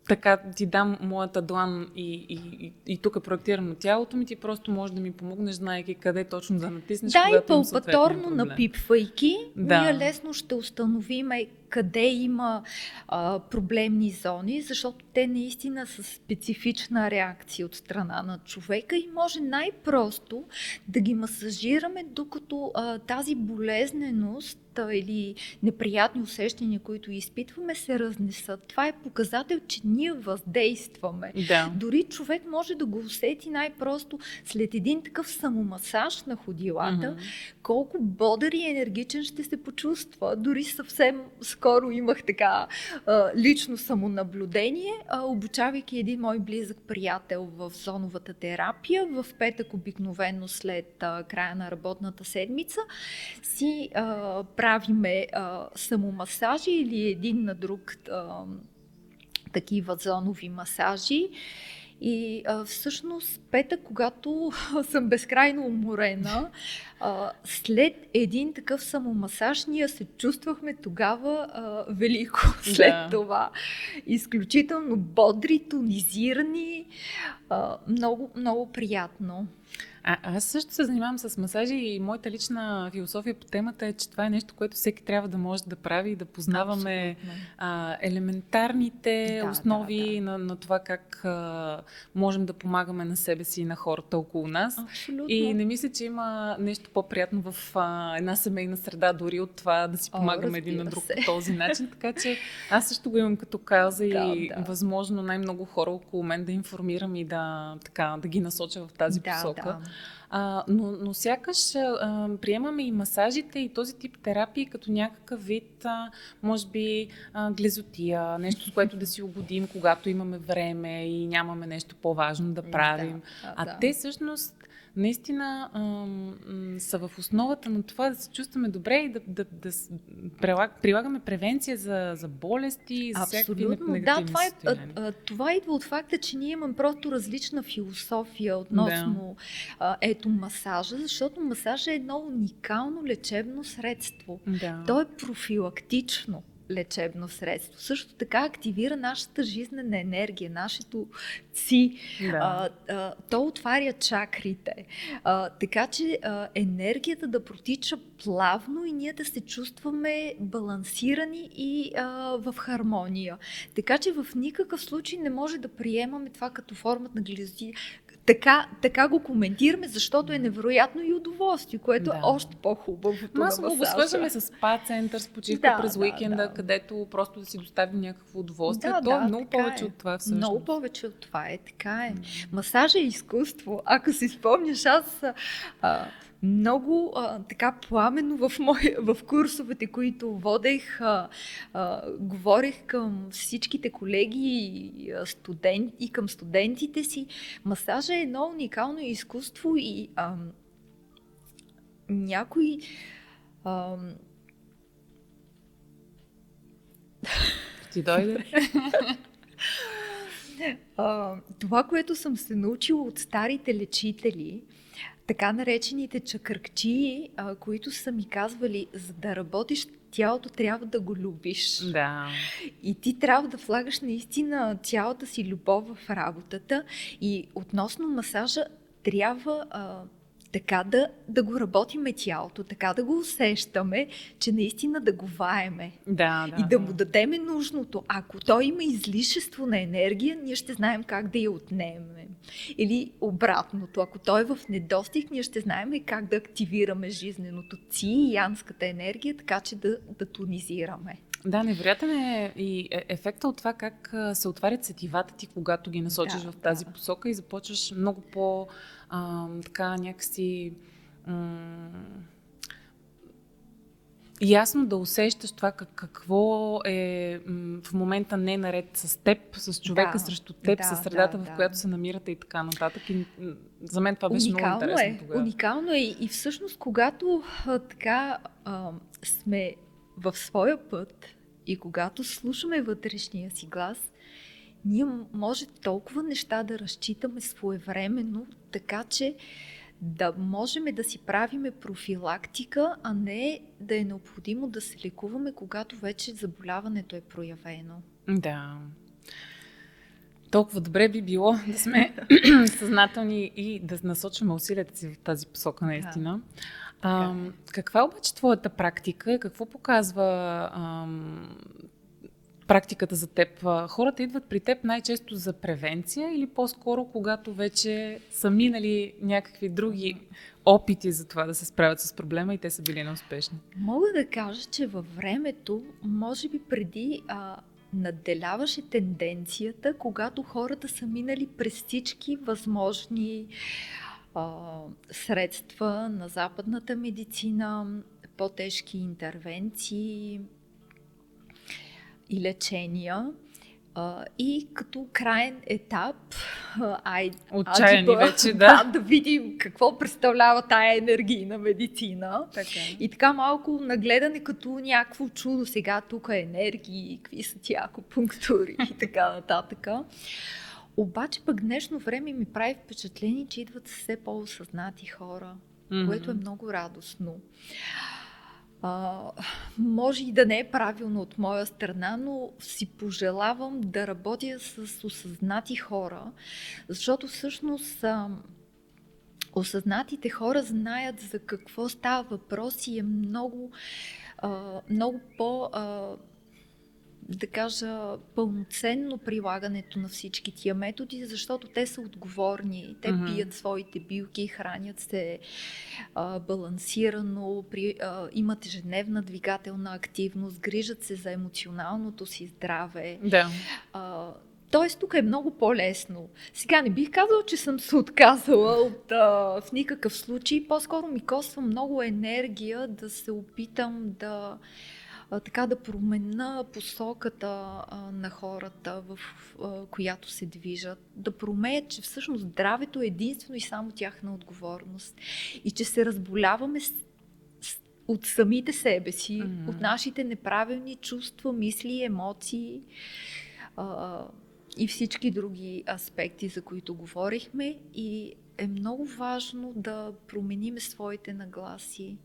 така ти дам моята длан и, и, и, и тук проектирам на тялото ми, ти просто можеш да ми помогнеш, знаеки къде точно да натиснеш. Да, и пълпаторно напипвайки, да. ние лесно ще установиме къде има а, проблемни зони, защото те наистина са специфична реакция от страна на човека и може най-просто да ги масажираме, докато а, тази болезненост или неприятни усещания, които изпитваме, се разнесат. Това е показател, че ние въздействаме. Да. Дори човек може да го усети най-просто след един такъв самомасаж на ходилата, mm-hmm. колко бодър и енергичен ще се почувства. Дори съвсем скоро имах така а, лично самонаблюдение, а, обучавайки един мой близък приятел в зоновата терапия, в петък обикновено след а, края на работната седмица, си а, правиме а, самомасажи или един на друг а, такива зонови масажи. И а, всъщност петък, когато съм безкрайно уморена, а, след един такъв самомасаж, ние се чувствахме тогава а, велико след да. това. Изключително бодри, тонизирани, а, много, много приятно. А, аз също се занимавам с масажи и моята лична философия по темата е, че това е нещо, което всеки трябва да може да прави и да познаваме а, елементарните да, основи да, да. На, на това как а, можем да помагаме на себе си и на хората около нас. Абсолютно. И не мисля, че има нещо по-приятно в а, една семейна среда, дори от това да си помагаме О, един на друг се. по този начин. Така че аз също го имам като каза и да, да. възможно най-много хора около мен да информирам и да, така, да ги насоча в тази да, посока. Да. А, но, но сякаш а, приемаме и масажите и този тип терапии като някакъв вид, а, може би, а, глезотия, нещо с което да си угодим, когато имаме време и нямаме нещо по-важно да правим. Да, а да. те всъщност наистина ам, са в основата на това да се чувстваме добре и да, да, да прилагаме превенция за, за болести, за всякакви негативни да, това, е, а, това идва от факта, че ние имаме просто различна философия относно да. а, ето масажа, защото масажа е едно уникално лечебно средство. Да. То е профилактично лечебно средство. Също така активира нашата жизнена енергия, нашето ци. Да. А, а, то отваря чакрите. А, така че а, енергията да протича плавно и ние да се чувстваме балансирани и а, в хармония. Така че в никакъв случай не може да приемаме това като формата на така, така го коментираме, защото е невероятно и удоволствие, което е да. е още по-хубаво. Масово го свързваме с спа център, с почивка да, през уикенда, да, да. където просто да си доставим някакво удоволствие. Да, То да, е много повече е. от това всъщност. Много повече от това е, така е. Масажа е изкуство. Ако си спомняш, аз а, много а, така пламенно в, мой, в курсовете, които водех, а, а, говорех към всичките колеги и, студент, и към студентите си. Масажа е едно уникално изкуство и а, някой а, ти дойде? а, това, което съм се научила от старите лечители, така наречените чакъркчии, а, които са ми казвали, за да работиш тялото трябва да го любиш. Да. И ти трябва да влагаш наистина цялата си любов в работата. И относно масажа, трябва а, така да, да го работиме тялото, така да го усещаме, че наистина да го ваеме. Да, да, и да му дадеме нужното. Ако той има излишество на енергия, ние ще знаем как да я отнемем. Или обратното, ако той е в недостиг, ние ще знаем как да активираме жизненото ци и янската енергия, така че да, да тонизираме. Да, невероятен е и е, ефекта от това как се отварят сетивата ти, когато ги насочиш да, в тази да. посока и започваш много по- а, така някакси м- ясно да усещаш това как, какво е м- в момента не наред с теб, с човека да, срещу теб, да, с средата, да, в която да. се намирате и така нататък. И, за мен това беше уникално много интересно е, тогава. Уникално е и всъщност когато а, така а, сме в своя път и когато слушаме вътрешния си глас, ние може толкова неща да разчитаме своевременно, така че да можем да си правиме профилактика, а не да е необходимо да се лекуваме, когато вече заболяването е проявено. Да. Толкова добре би било да сме съзнателни и да насочваме усилията си в тази посока, наистина. Да. А, каква е обаче твоята практика? Какво показва ам, практиката за теб? Хората идват при теб най-често за превенция или по-скоро, когато вече са минали някакви други опити за това да се справят с проблема и те са били неуспешни? Мога да кажа, че във времето, може би преди а, надделяваше тенденцията, когато хората са минали през всички възможни а, средства на западната медицина, по-тежки интервенции, и лечения. И като крайен етап, ай, Отчаяни вече, да. да. Да видим какво представлява тая енергийна медицина. Така. И така малко нагледане като някакво чудо. Сега тук е енергии, какви са ти акупунктури и така нататък. Обаче пък днешно време ми прави впечатление, че идват все по-осъзнати хора, mm-hmm. което е много радостно. А, може и да не е правилно от моя страна, но си пожелавам да работя с осъзнати хора, защото всъщност а, осъзнатите хора знаят за какво става въпрос и е много, а, много по- а, да кажа, пълноценно прилагането на всички тия методи, защото те са отговорни. Те mm-hmm. пият своите билки, хранят се а, балансирано, при, а, имат ежедневна двигателна активност, грижат се за емоционалното си здраве. Да. А, Тоест, тук е много по-лесно. Сега не бих казала, че съм се отказала от, а, в никакъв случай. По-скоро ми коства много енергия да се опитам да така да променя посоката на хората, в която се движат, да промеят, че всъщност здравето е единствено и само тяхна отговорност. И че се разболяваме от самите себе си, mm-hmm. от нашите неправилни чувства, мисли, емоции а, и всички други аспекти, за които говорихме. И е много важно да промениме своите нагласи,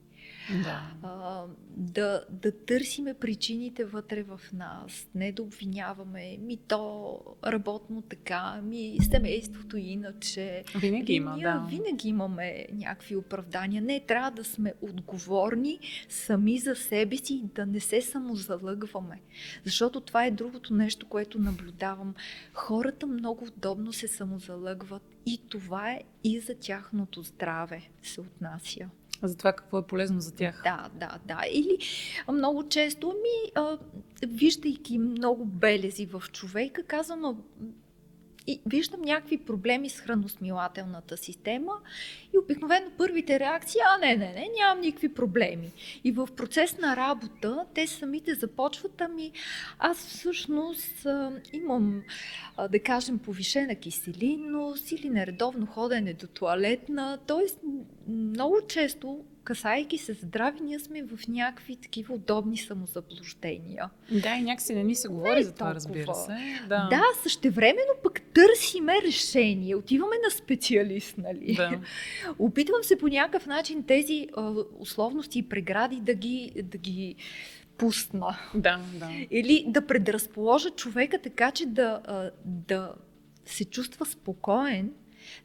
да. А, да, да търсиме причините вътре в нас, не да обвиняваме ми то работно така, ми семейството иначе. Винаги има, ние да. Винаги имаме някакви оправдания. Не, трябва да сме отговорни сами за себе си и да не се самозалъгваме. Защото това е другото нещо, което наблюдавам. Хората много удобно се самозалъгват и това е и за тяхното здраве се отнася. За това какво е полезно за тях. Да, да, да. Или много често ми, а, виждайки много белези в човека, казвам, и виждам някакви проблеми с храносмилателната система и обикновено първите реакции, а не, не, не, нямам никакви проблеми. И в процес на работа те самите започват, ами аз всъщност а, имам, а, да кажем, повишена киселинност или нередовно ходене до туалетна, т.е. много често касайки се здрави, ние сме в някакви такива удобни самозаблуждения. Да, и някакси не ни се говори е за това, разбира се. Да, да същевременно пък търсиме решение. Отиваме на специалист, нали? Да. Опитвам се по някакъв начин тези а, условности и прегради да ги, да ги пусна. Да, да. Или да предразположа човека така, че да, а, да се чувства спокоен,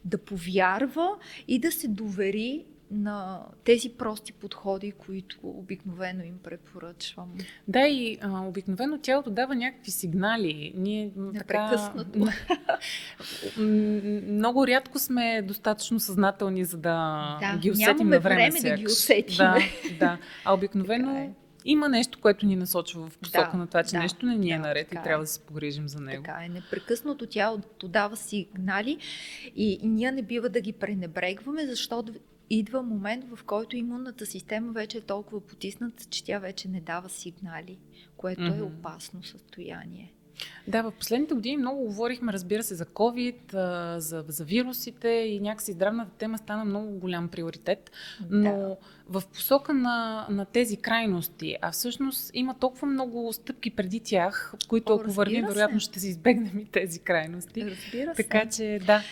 да повярва и да се довери на тези прости подходи, които обикновено им препоръчвам. Да, и а, обикновено тялото дава някакви сигнали. Ние така, много рядко сме достатъчно съзнателни, за да, да ги усетим на време. време да ги усетим. Да, да. А обикновено е. има нещо, което ни насочва в посока да, на това, че да, нещо не ни е да, наред и е. трябва да се погрижим за него. Така е. Непрекъснато тялото дава сигнали и ние не бива да ги пренебрегваме, защото идва момент, в който имунната система вече е толкова потисната, че тя вече не дава сигнали, което mm-hmm. е опасно състояние. Да, в последните години много говорихме, разбира се, за COVID, за, за вирусите и някакси здравната тема стана много голям приоритет, но да. в посока на, на тези крайности, а всъщност има толкова много стъпки преди тях, които О, ако вървим, вероятно ще се избегнем и тези крайности. Разбира се. Така че, да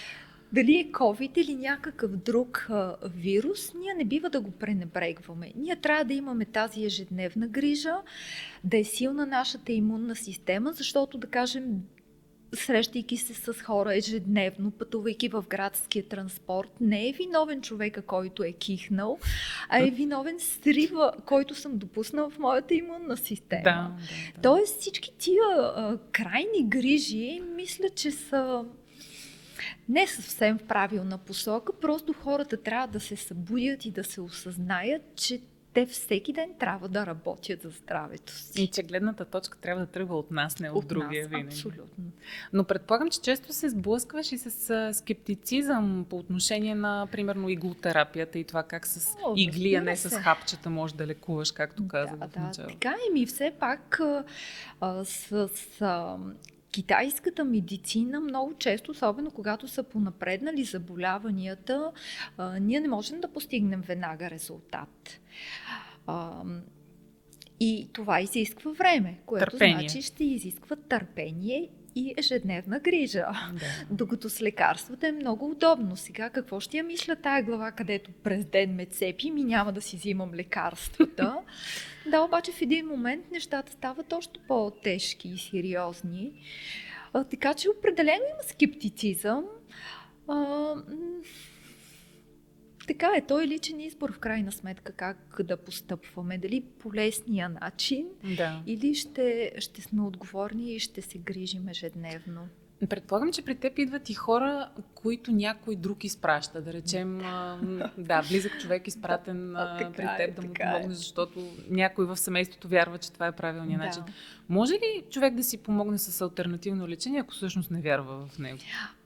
дали е COVID или някакъв друг а, вирус, ние не бива да го пренебрегваме. Ние трябва да имаме тази ежедневна грижа, да е силна нашата имунна система, защото, да кажем, срещайки се с хора ежедневно, пътувайки в градския транспорт, не е виновен човека, който е кихнал, а е виновен срива, който съм допуснал в моята имунна система. Да, да, да. Тоест всички тия а, крайни грижи, мисля, че са не съвсем в правилна посока, просто хората трябва да се събудят и да се осъзнаят, че те всеки ден трябва да работят за здравето си. И че гледната точка трябва да тръгва от нас, не от, от другия нас, винаги. Абсолютно. Но предполагам, че често се сблъскваш и с скептицизъм по отношение на, примерно, иглотерапията и това как с О, игли, а не с хапчета може да лекуваш, както каза да, в. Да, така и ми все пак а, с, с а, китайската медицина много често, особено когато са понапреднали заболяванията, а, ние не можем да постигнем веднага резултат. А, и това изисква време, което търпение. значи ще изисква търпение и ежедневна грижа. Да. Докато с лекарствата е много удобно. Сега какво ще я мисля тая глава, където през ден ме цепи и няма да си взимам лекарствата. да, обаче в един момент нещата стават още по-тежки и сериозни. А, така че определено има скептицизъм. А, така е, той е личен избор в крайна сметка как да постъпваме. Дали по лесния начин да. или ще, ще сме отговорни и ще се грижим ежедневно. Предполагам, че при теб идват и хора, които някой друг изпраща. Да речем, да, близък човек изпратен да, при е, теб е, да му помогне, е. защото някой в семейството вярва, че това е правилният да. начин. Може ли човек да си помогне с альтернативно лечение, ако всъщност не вярва в него?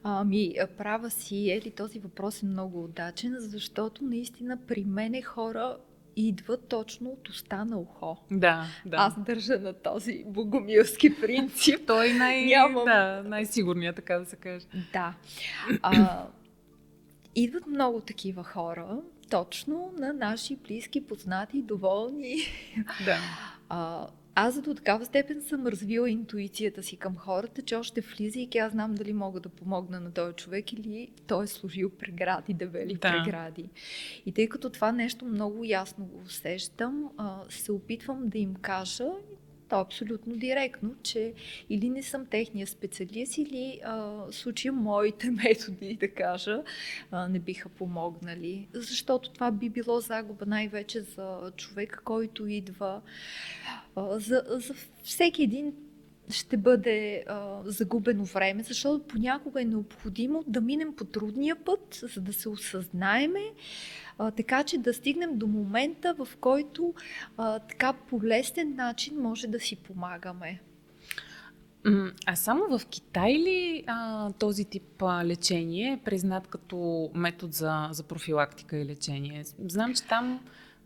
Ами, права си, Ели, този въпрос е много удачен, защото наистина при мен е хора идва точно от уста на ухо. Да, да. Аз държа на този богомилски принцип. Той е най- Нямам... да, най-сигурният, така да се каже. Да. А, идват много такива хора, точно на наши близки, познати, доволни. Да. А, аз до такава степен съм развила интуицията си към хората, че още влизайки аз знам дали мога да помогна на този човек или той е служил прегради, дебели да. прегради. И тъй като това нещо много ясно го усещам, се опитвам да им кажа абсолютно директно, че или не съм техния специалист, или а, случая моите методи, да кажа, а, не биха помогнали. Защото това би било загуба най-вече за човека, който идва. А, за, за всеки един ще бъде а, загубено време, защото понякога е необходимо да минем по трудния път, за да се осъзнаеме, така че да стигнем до момента, в който а, така по лесен начин може да си помагаме. А само в Китай ли а, този тип а, лечение е признат като метод за, за профилактика и лечение? Знам, че там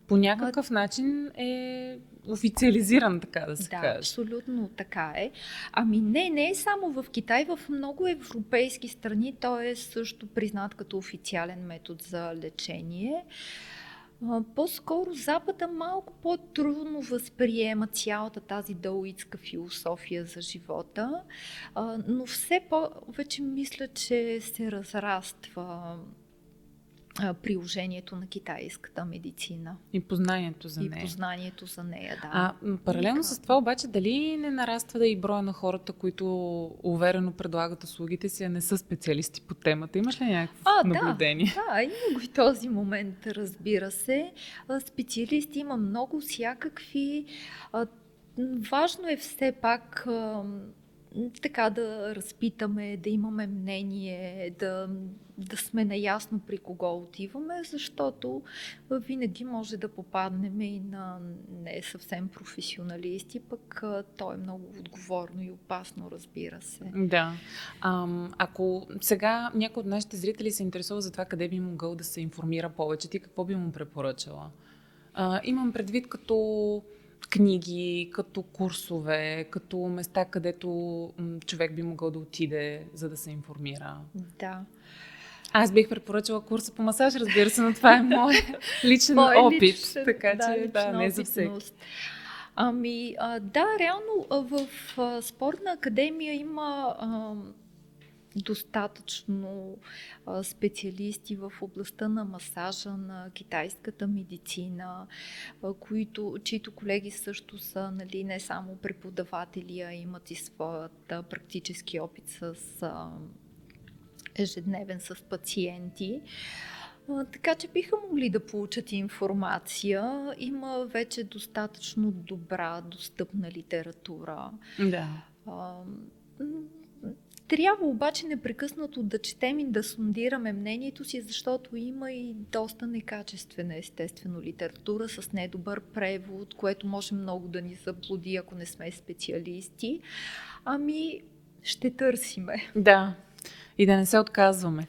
по някакъв начин е официализиран, така да се да, каже. абсолютно така е. Ами не, не е само в Китай, в много европейски страни той е също признат като официален метод за лечение. По-скоро Запада малко по-трудно възприема цялата тази даоитска философия за живота, но все повече мисля, че се разраства приложението на китайската медицина. И познанието за нея. И познанието за нея, да. А паралелно с това обаче, дали не нараства да и броя на хората, които уверено предлагат услугите си, а не са специалисти по темата? Имаш ли някакво а, наблюдение? Да, да, има го и този момент, разбира се. Специалисти има много всякакви. Важно е все пак така да разпитаме, да имаме мнение, да, да сме наясно при кого отиваме, защото винаги може да попаднем и на не съвсем професионалисти, пък то е много отговорно и опасно, разбира се. Да. А, ако сега някой от нашите зрители се интересува за това къде би могъл да се информира повече, ти какво би му препоръчала? А, имам предвид като книги, като курсове, като места, където човек би могъл да отиде, за да се информира. Да. Аз бих препоръчала курса по масаж, разбира се, но това е мой личен мой опит. Личен, така да, че да, не за всеки. Ами, а, да, реално в а, спортна академия има а, достатъчно а, специалисти в областта на масажа, на китайската медицина, а, които, чието колеги също са нали, не само преподаватели, а имат и своят а, практически опит с а, ежедневен с пациенти. Така че биха могли да получат информация. Има вече достатъчно добра, достъпна литература. Да. А, Трябва обаче непрекъснато да четем и да сондираме мнението си, защото има и доста некачествена естествено литература с недобър превод, което може много да ни заблуди, ако не сме специалисти. Ами, ще търсиме. Да, и да не се отказваме.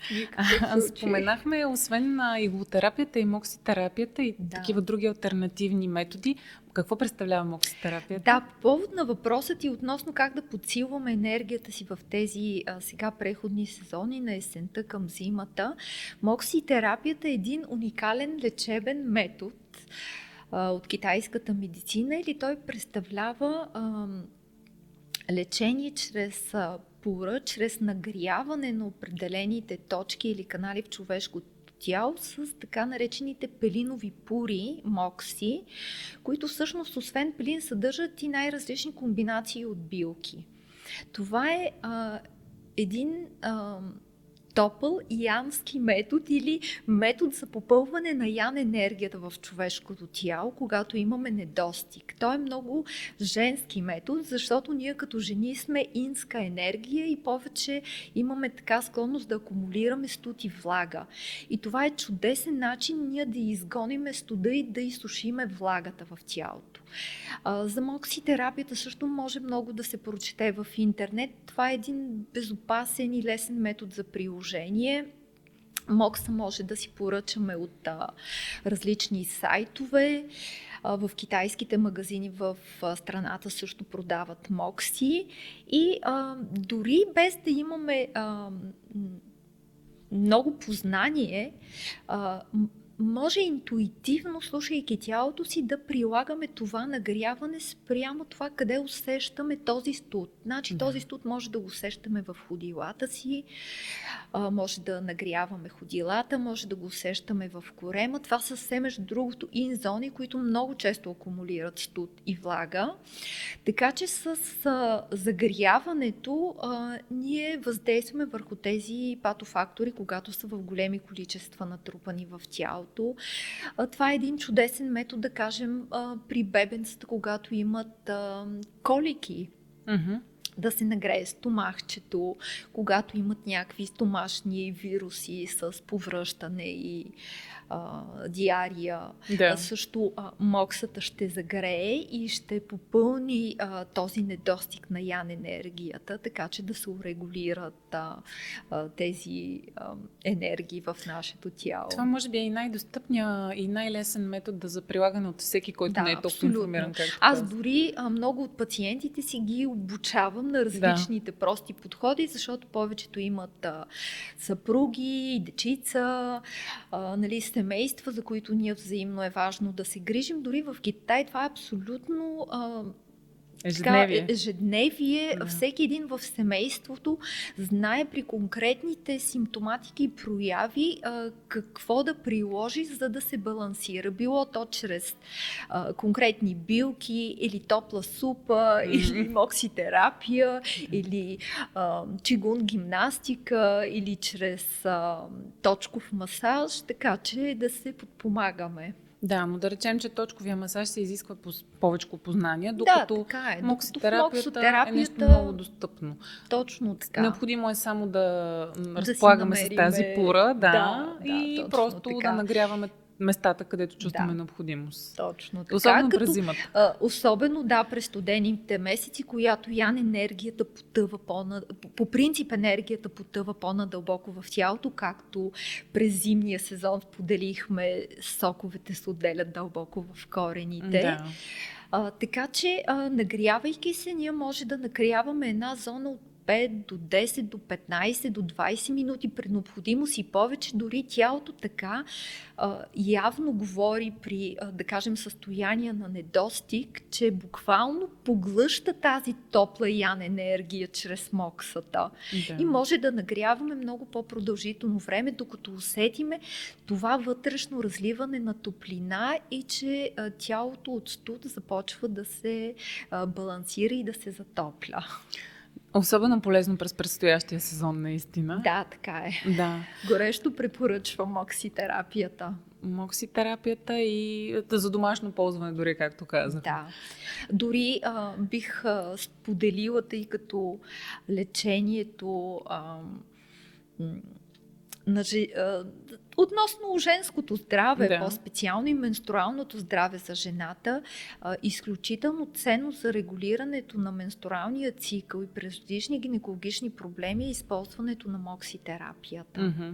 Споменахме, освен на иглотерапията и мокситерапията и да. такива други альтернативни методи, какво представлява мокситерапията? Да, по повод на въпроса ти относно как да подсилваме енергията си в тези а, сега преходни сезони на есента към зимата, мокситерапията е един уникален лечебен метод а, от китайската медицина или той представлява а, лечение чрез пура, чрез нагряване на определените точки или канали в човешкото тяло с така наречените пелинови пури, мокси, които всъщност освен пелин съдържат и най-различни комбинации от билки. Това е а, един а, топъл янски метод или метод за попълване на ян енергията в човешкото тяло, когато имаме недостиг. Той е много женски метод, защото ние като жени сме инска енергия и повече имаме така склонност да акумулираме студ и влага. И това е чудесен начин ние да изгониме студа и да изсушиме влагата в тялото. За мокситерапията също може много да се прочете в интернет. Това е един безопасен и лесен метод за приложение. Мокса може да си поръчаме от а, различни сайтове. А, в китайските магазини в а, страната също продават мокси. И а, дори без да имаме а, много познание, а, може интуитивно, слушайки тялото си, да прилагаме това нагряване спрямо това, къде усещаме този студ. Значи да. този студ може да го усещаме в ходилата си, може да нагряваме ходилата, може да го усещаме в корема. Това са все между другото ин зони, които много често акумулират студ и влага. Така че с загряването ние въздействаме върху тези патофактори, когато са в големи количества натрупани в тялото. А, това е един чудесен метод, да кажем, а, при бебенцата, когато имат а, колики. Mm-hmm да се нагрее стомахчето, когато имат някакви стомашни вируси с повръщане и а, диария. Да. А, също а, моксата ще загрее и ще попълни а, този недостиг на ян енергията, така че да се урегулират а, а, тези а, енергии в нашето тяло. Това може би е и най-достъпният и най-лесен метод за прилагане от всеки, който да, не е толкова абсолютно. информиран. Както Аз дори а, много от пациентите си ги обучавам на различните да. прости подходи, защото повечето имат а, съпруги, дечица, а, нали, семейства, за които ние взаимно е важно да се грижим. Дори в Китай това е абсолютно а, Ежедневие. Така, ежедневие. Да. Всеки един в семейството знае при конкретните симптоматики и прояви а, какво да приложи, за да се балансира. Било то чрез а, конкретни билки, или топла супа, mm-hmm. или мокситерапия, или а, чигун гимнастика, или чрез а, точков масаж, така че да се подпомагаме. Да, но да речем, че точковия масаж се изисква по повече познания, докато да, така е. моксотерапията, е нещо много достъпно. Точно така. Необходимо е само да, да разполагаме с тази пура, да, да и да, просто така. да нагряваме местата, където чувстваме да. необходимост. Точно така. Особено през зимата. А, особено, да, през студените месеци, която ян енергията потъва по По принцип енергията потъва по-надълбоко в тялото, както през зимния сезон споделихме, соковете се отделят дълбоко в корените. Да. А, така че, а, нагрявайки се, ние може да нагряваме една зона от 5 до 10, до 15, до 20 минути при необходимост и повече. Дори тялото така а, явно говори при, а, да кажем, състояние на недостиг, че буквално поглъща тази топла ян енергия чрез моксата. Да. И може да нагряваме много по-продължително време, докато усетиме това вътрешно разливане на топлина и че а, тялото от студ започва да се балансира и да се затопля. Особено полезно през предстоящия сезон, наистина. Да, така е. Да. Горещо препоръчвам окситерапията. мокситерапията и за домашно ползване, дори както казах. Да. Дори а, бих а, споделила, тъй като лечението а, на, а, Относно женското здраве, да. по-специално и менструалното здраве за жената, а, изключително ценно за регулирането на менструалния цикъл и преждишни гинекологични проблеми е използването на мокситерапията. Mm-hmm.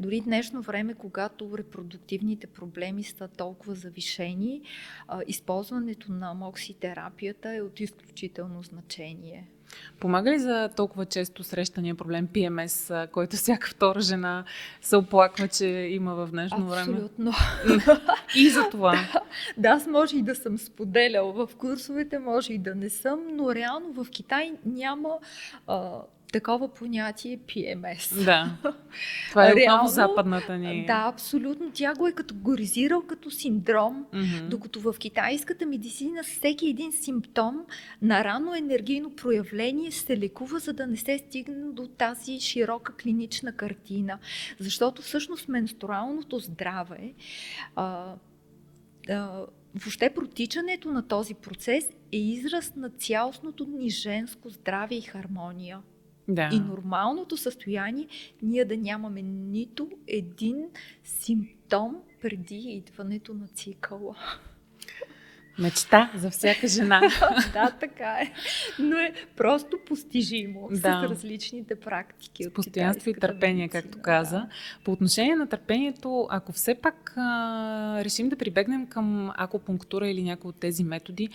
Дори днешно време, когато репродуктивните проблеми са толкова завишени, а, използването на мокситерапията е от изключително значение. Помага ли за толкова често срещания проблем PMS, който всяка втора жена се оплаква, че има в днешно време? Абсолютно. и за това. Да, да, аз може и да съм споделял в курсовете, може и да не съм, но реално в Китай няма а, такова понятие PMS. Да. Това е Реално, отново западната ни. Да, абсолютно. Тя го е категоризирал като синдром, mm-hmm. докато в китайската медицина всеки един симптом на рано енергийно проявление се лекува, за да не се стигне до тази широка клинична картина. Защото всъщност менструалното здраве а, а, въобще протичането на този процес е израз на цялостното ни женско здраве и хармония. Да. И нормалното състояние ние да нямаме нито един симптом преди идването на цикъла. Мечта за всяка жена. да, така е. Но е просто постижимо да. с различните практики. С постоянство и търпение, медицина, както каза. Да. По отношение на търпението, ако все пак а, решим да прибегнем към акупунктура или някои от тези методи,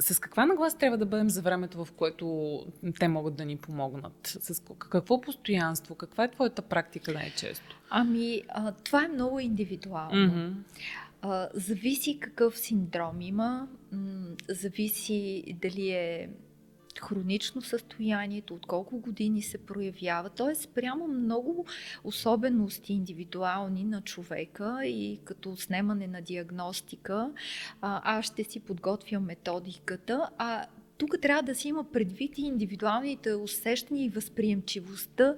с каква наглас трябва да бъдем за времето, в което те могат да ни помогнат? С какво постоянство? Каква е твоята практика най-често? Ами, а, това е много индивидуално. Mm-hmm. А, зависи какъв синдром има, м- зависи дали е хронично състоянието, от колко години се проявява. Т.е. прямо много особености индивидуални на човека и като снемане на диагностика, аз ще си подготвя методиката, а тук трябва да си има предвид и индивидуалните усещания и възприемчивостта,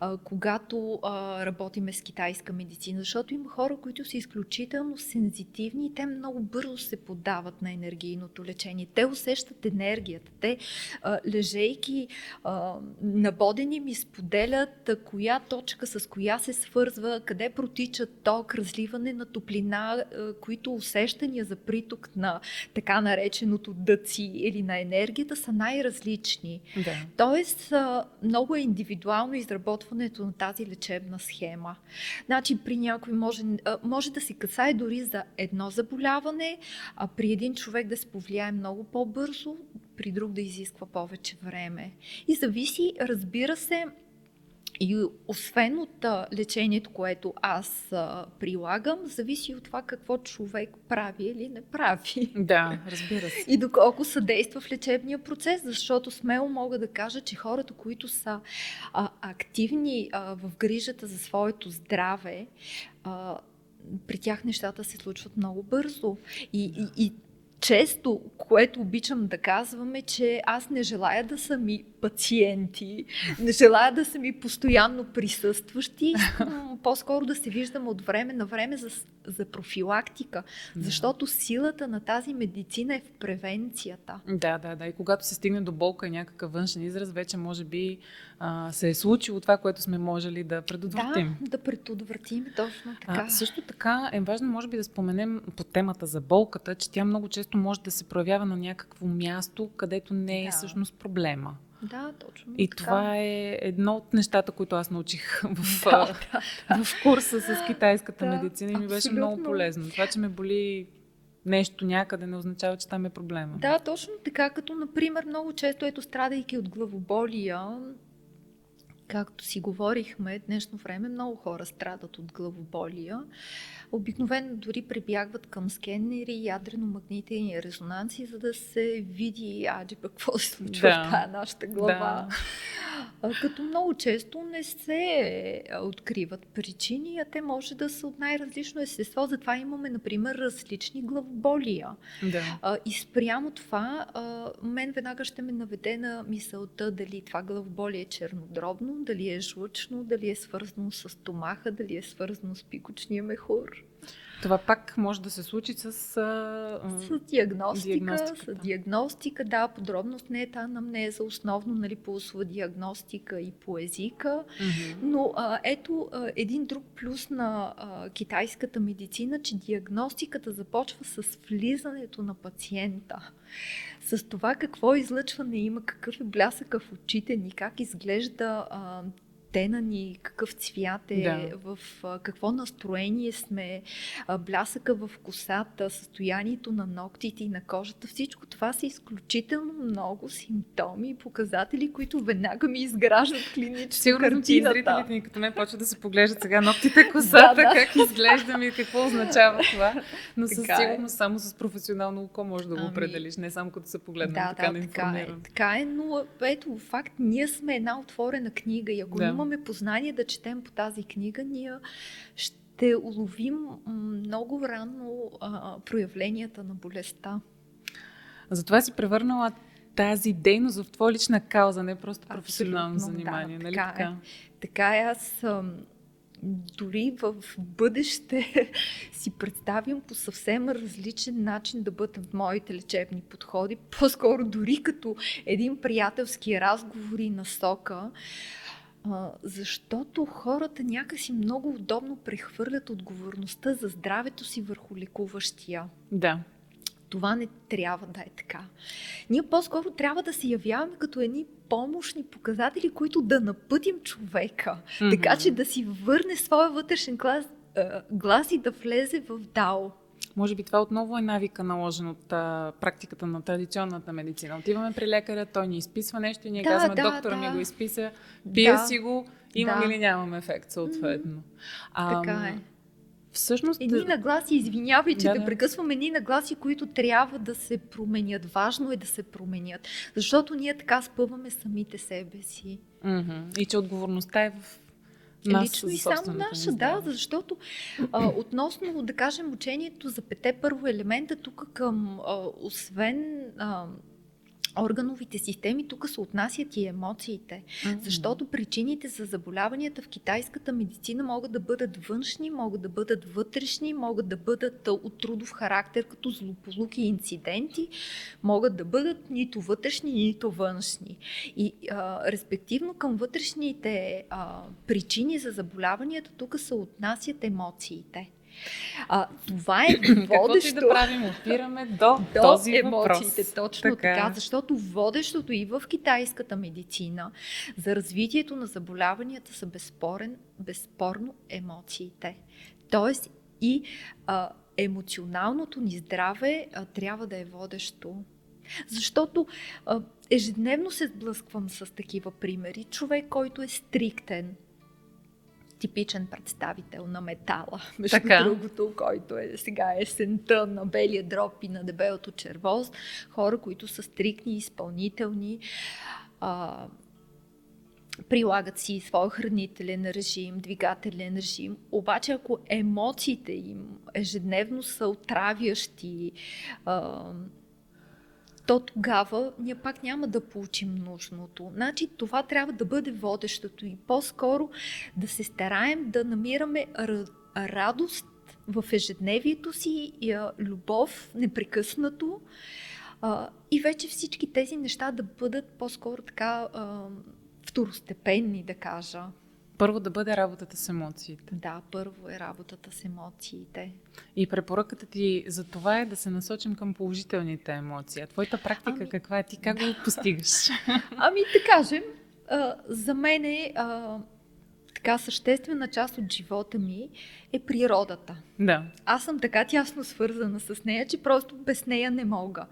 а, когато а, работиме с китайска медицина, защото има хора, които са изключително сензитивни и те много бързо се подават на енергийното лечение. Те усещат енергията. Те, а, лежейки а, набодени ми споделят а, коя точка с коя се свързва, къде протича ток, разливане на топлина, а, които усещания за приток на така нареченото дъци или на енергия енергията са най-различни. Да. Тоест, много е индивидуално изработването на тази лечебна схема. Значи, при някой може, може да се касае дори за едно заболяване, а при един човек да се повлияе много по-бързо, при друг да изисква повече време. И зависи, разбира се, и освен от лечението, което аз а, прилагам, зависи от това какво човек прави или не прави. Да, разбира се. И доколко съдейства в лечебния процес, защото смело мога да кажа, че хората, които са а, активни а, в грижата за своето здраве, а, при тях нещата се случват много бързо. И, и, и често, което обичам да казвам е, че аз не желая да са ми пациенти, не желая да са ми постоянно присъстващи, по-скоро да се виждам от време на време за, за профилактика, защото силата на тази медицина е в превенцията. Да, да, да. И когато се стигне до болка и някакъв външен израз, вече може би а, се е случило това, което сме можели да предотвратим. Да, да предотвратим, точно така. А, също така е важно, може би, да споменем по темата за болката, че тя много често може да се проявява на някакво място, където не е да. всъщност проблема. Да, точно. И така. това е едно от нещата, които аз научих в, да, да, в курса с китайската да, медицина и ми беше много полезно. Това, че ме боли нещо някъде, не означава, че там е проблема. Да, точно така, като например много често, ето страдайки от главоболия, както си говорихме, днешно време много хора страдат от главоболия. Обикновено дори прибягват към скенери, ядрено-магнитни резонанси, за да се види, аджи какво се случва да. в тази нашата глава. Да. Като много често не се откриват причини, а те може да са от най-различно естество. Затова имаме, например, различни главоболия. Да. И спрямо това, мен веднага ще ме наведе на мисълта дали това главоболие е чернодробно дали е жлъчно, дали е свързано с стомаха, дали е свързано с пикочния мехур. Това пак може да се случи с, а, с диагностика. С диагностика, да, подробност не е та анамнеза, основно нали, по диагностика и по езика. Mm-hmm. Но а, ето а, един друг плюс на а, китайската медицина, че диагностиката започва с влизането на пациента. С това какво излъчване има, какъв е блясъка в очите ни, как изглежда а, тена ни, какъв цвят е, да. в какво настроение сме, блясъка в косата, състоянието на ногтите и на кожата. Всичко това са изключително много симптоми и показатели, които веднага ми изграждат клинично Сигурно, картината. Сигурно, зрителите ни като мен почват да се поглеждат сега ногтите, косата, да, да. как изглеждам и какво означава това. Но със е. сигурност само с професионално око може да го ами... определиш, не само като се погледнем да, така да, така е, така е, но ето факт, ние сме една отворена книга и ако да имаме познание да четем по тази книга, ние ще уловим много рано а, проявленията на болестта. Затова си превърнала тази дейност в твоя лична кауза, не просто професионално Абсолютно, занимание. Да, нали така, така? Е. така е. Аз дори в бъдеще си представям по съвсем различен начин да бъдат моите лечебни подходи. По-скоро дори като един приятелски разговор и насока. А, защото хората някакси много удобно прехвърлят отговорността за здравето си върху лекуващия. Да. Това не трябва да е така. Ние по-скоро трябва да се явяваме като едни помощни показатели, които да напътим човека, mm-hmm. така че да си върне своя вътрешен глас, глас и да влезе в дао. Може би това отново е навика наложен от а, практиката на традиционната медицина. Отиваме при лекаря, той ни изписва нещо и ние да, казваме, да, доктора да. ми го изписа, пия да. си го, имам да. или нямам ефект съответно. А, така е. Всъщност... Едни нагласи, извинявай, че да, да прекъсваме едни нагласи, които трябва да се променят. Важно е да се променят. Защото ние така спъваме самите себе си. Mm-hmm. И че отговорността е в лично и само наша, да, защото а, относно, да кажем, учението за пете първо елемента, тук към, а, освен а, органовите системи, тук се отнасят и емоциите. Mm-hmm. Защото причините за заболяванията в китайската медицина могат да бъдат външни, могат да бъдат вътрешни, могат да бъдат от трудов характер, като злополуки и инциденти, могат да бъдат нито вътрешни, нито външни. И а, респективно към вътрешните а, причини за заболяванията, тук се отнасят емоциите. А, това е водещо. Каквото да правим, опираме до, до този емоциите. Въпрос. Точно така. така, защото водещото и в китайската медицина за развитието на заболяванията са безспорен, безспорно емоциите. Тоест и а, емоционалното ни здраве а, трябва да е водещо. Защото а, ежедневно се сблъсквам с такива примери. Човек, който е стриктен, типичен представител на метала, между така. другото, който е сега есента на белия дроп и на дебелото черво. Хора, които са стрикни, изпълнителни, а, прилагат си своя хранителен режим, двигателен режим. Обаче, ако емоциите им ежедневно са отравящи, а, то тогава ние пак няма да получим нужното. Значи това трябва да бъде водещото и по-скоро да се стараем да намираме радост в ежедневието си, любов непрекъснато и вече всички тези неща да бъдат по-скоро така второстепенни, да кажа. Първо да бъде работата с емоциите. Да, първо е работата с емоциите. И препоръката ти за това е да се насочим към положителните емоции. А твоята практика ами, каква е? Ти как го постигаш? Ами да кажем, а, за мен е а, така съществена част от живота ми е природата. Да. Аз съм така тясно свързана с нея, че просто без нея не мога.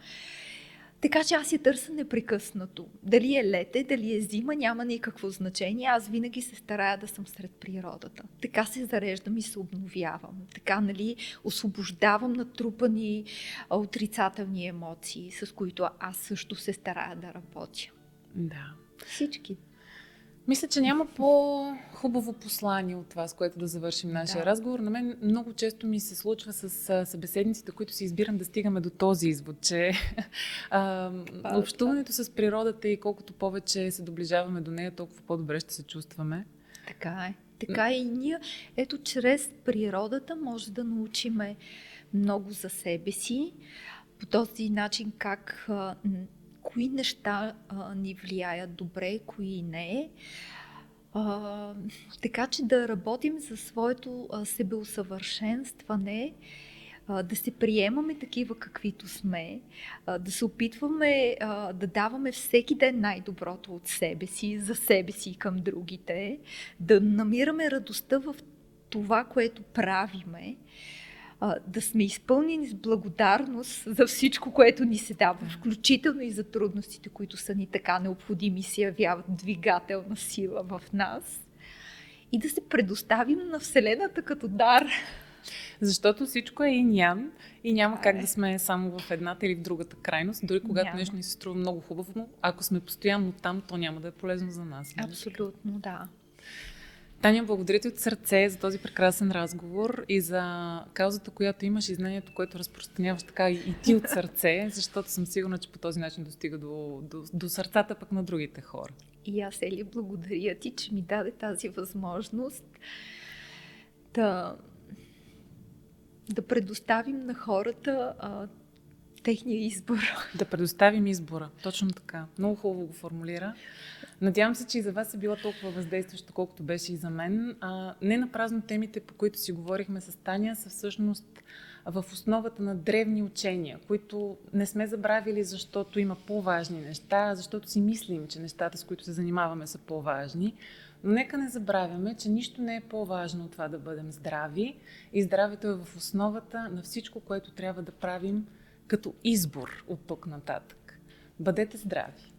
Така че аз я търся непрекъснато. Дали е лете, дали е зима, няма никакво значение. Аз винаги се старая да съм сред природата. Така се зареждам и се обновявам. Така, нали, освобождавам натрупани отрицателни емоции, с които аз също се старая да работя. Да. Всички. Мисля, че няма по-хубаво послание от това, с което да завършим нашия да. разговор. На мен много често ми се случва с събеседниците, които си избирам да стигаме до този извод, че а, общуването с природата и колкото повече се доближаваме до нея, толкова по-добре ще се чувстваме. Така е. Така и ние, ето, чрез природата може да научиме много за себе си. По този начин как кои неща а, ни влияят добре, кои не. А, така че да работим за своето а, себеусъвършенстване, а, да се приемаме такива каквито сме, а, да се опитваме а, да даваме всеки ден най-доброто от себе си, за себе си и към другите, да намираме радостта в това, което правиме а, да сме изпълнени с благодарност за всичко, което ни се дава, включително и за трудностите, които са ни така необходими, се явяват двигателна сила в нас и да се предоставим на Вселената като дар. Защото всичко е иньян и няма как да сме само в едната или в другата крайност. Дори когато няма. нещо ни се струва много хубаво, ако сме постоянно там, то няма да е полезно за нас. Абсолютно, да. Таня, благодаря ти от сърце за този прекрасен разговор и за каузата, която имаш и знанието, което разпространяваш така и ти от сърце, защото съм сигурна, че по този начин достига до, до, до сърцата пък на другите хора. И аз, Ели, благодаря ти, че ми даде тази възможност да, да предоставим на хората а, техния избор. Да предоставим избора. Точно така. Много хубаво го формулира. Надявам се, че и за вас е била толкова въздействаща, колкото беше и за мен. А, не на празно темите, по които си говорихме с Таня, са всъщност в основата на древни учения, които не сме забравили, защото има по-важни неща, защото си мислим, че нещата, с които се занимаваме, са по-важни. Но нека не забравяме, че нищо не е по-важно от това да бъдем здрави и здравето е в основата на всичко, което трябва да правим като избор от тук нататък. Бъдете здрави!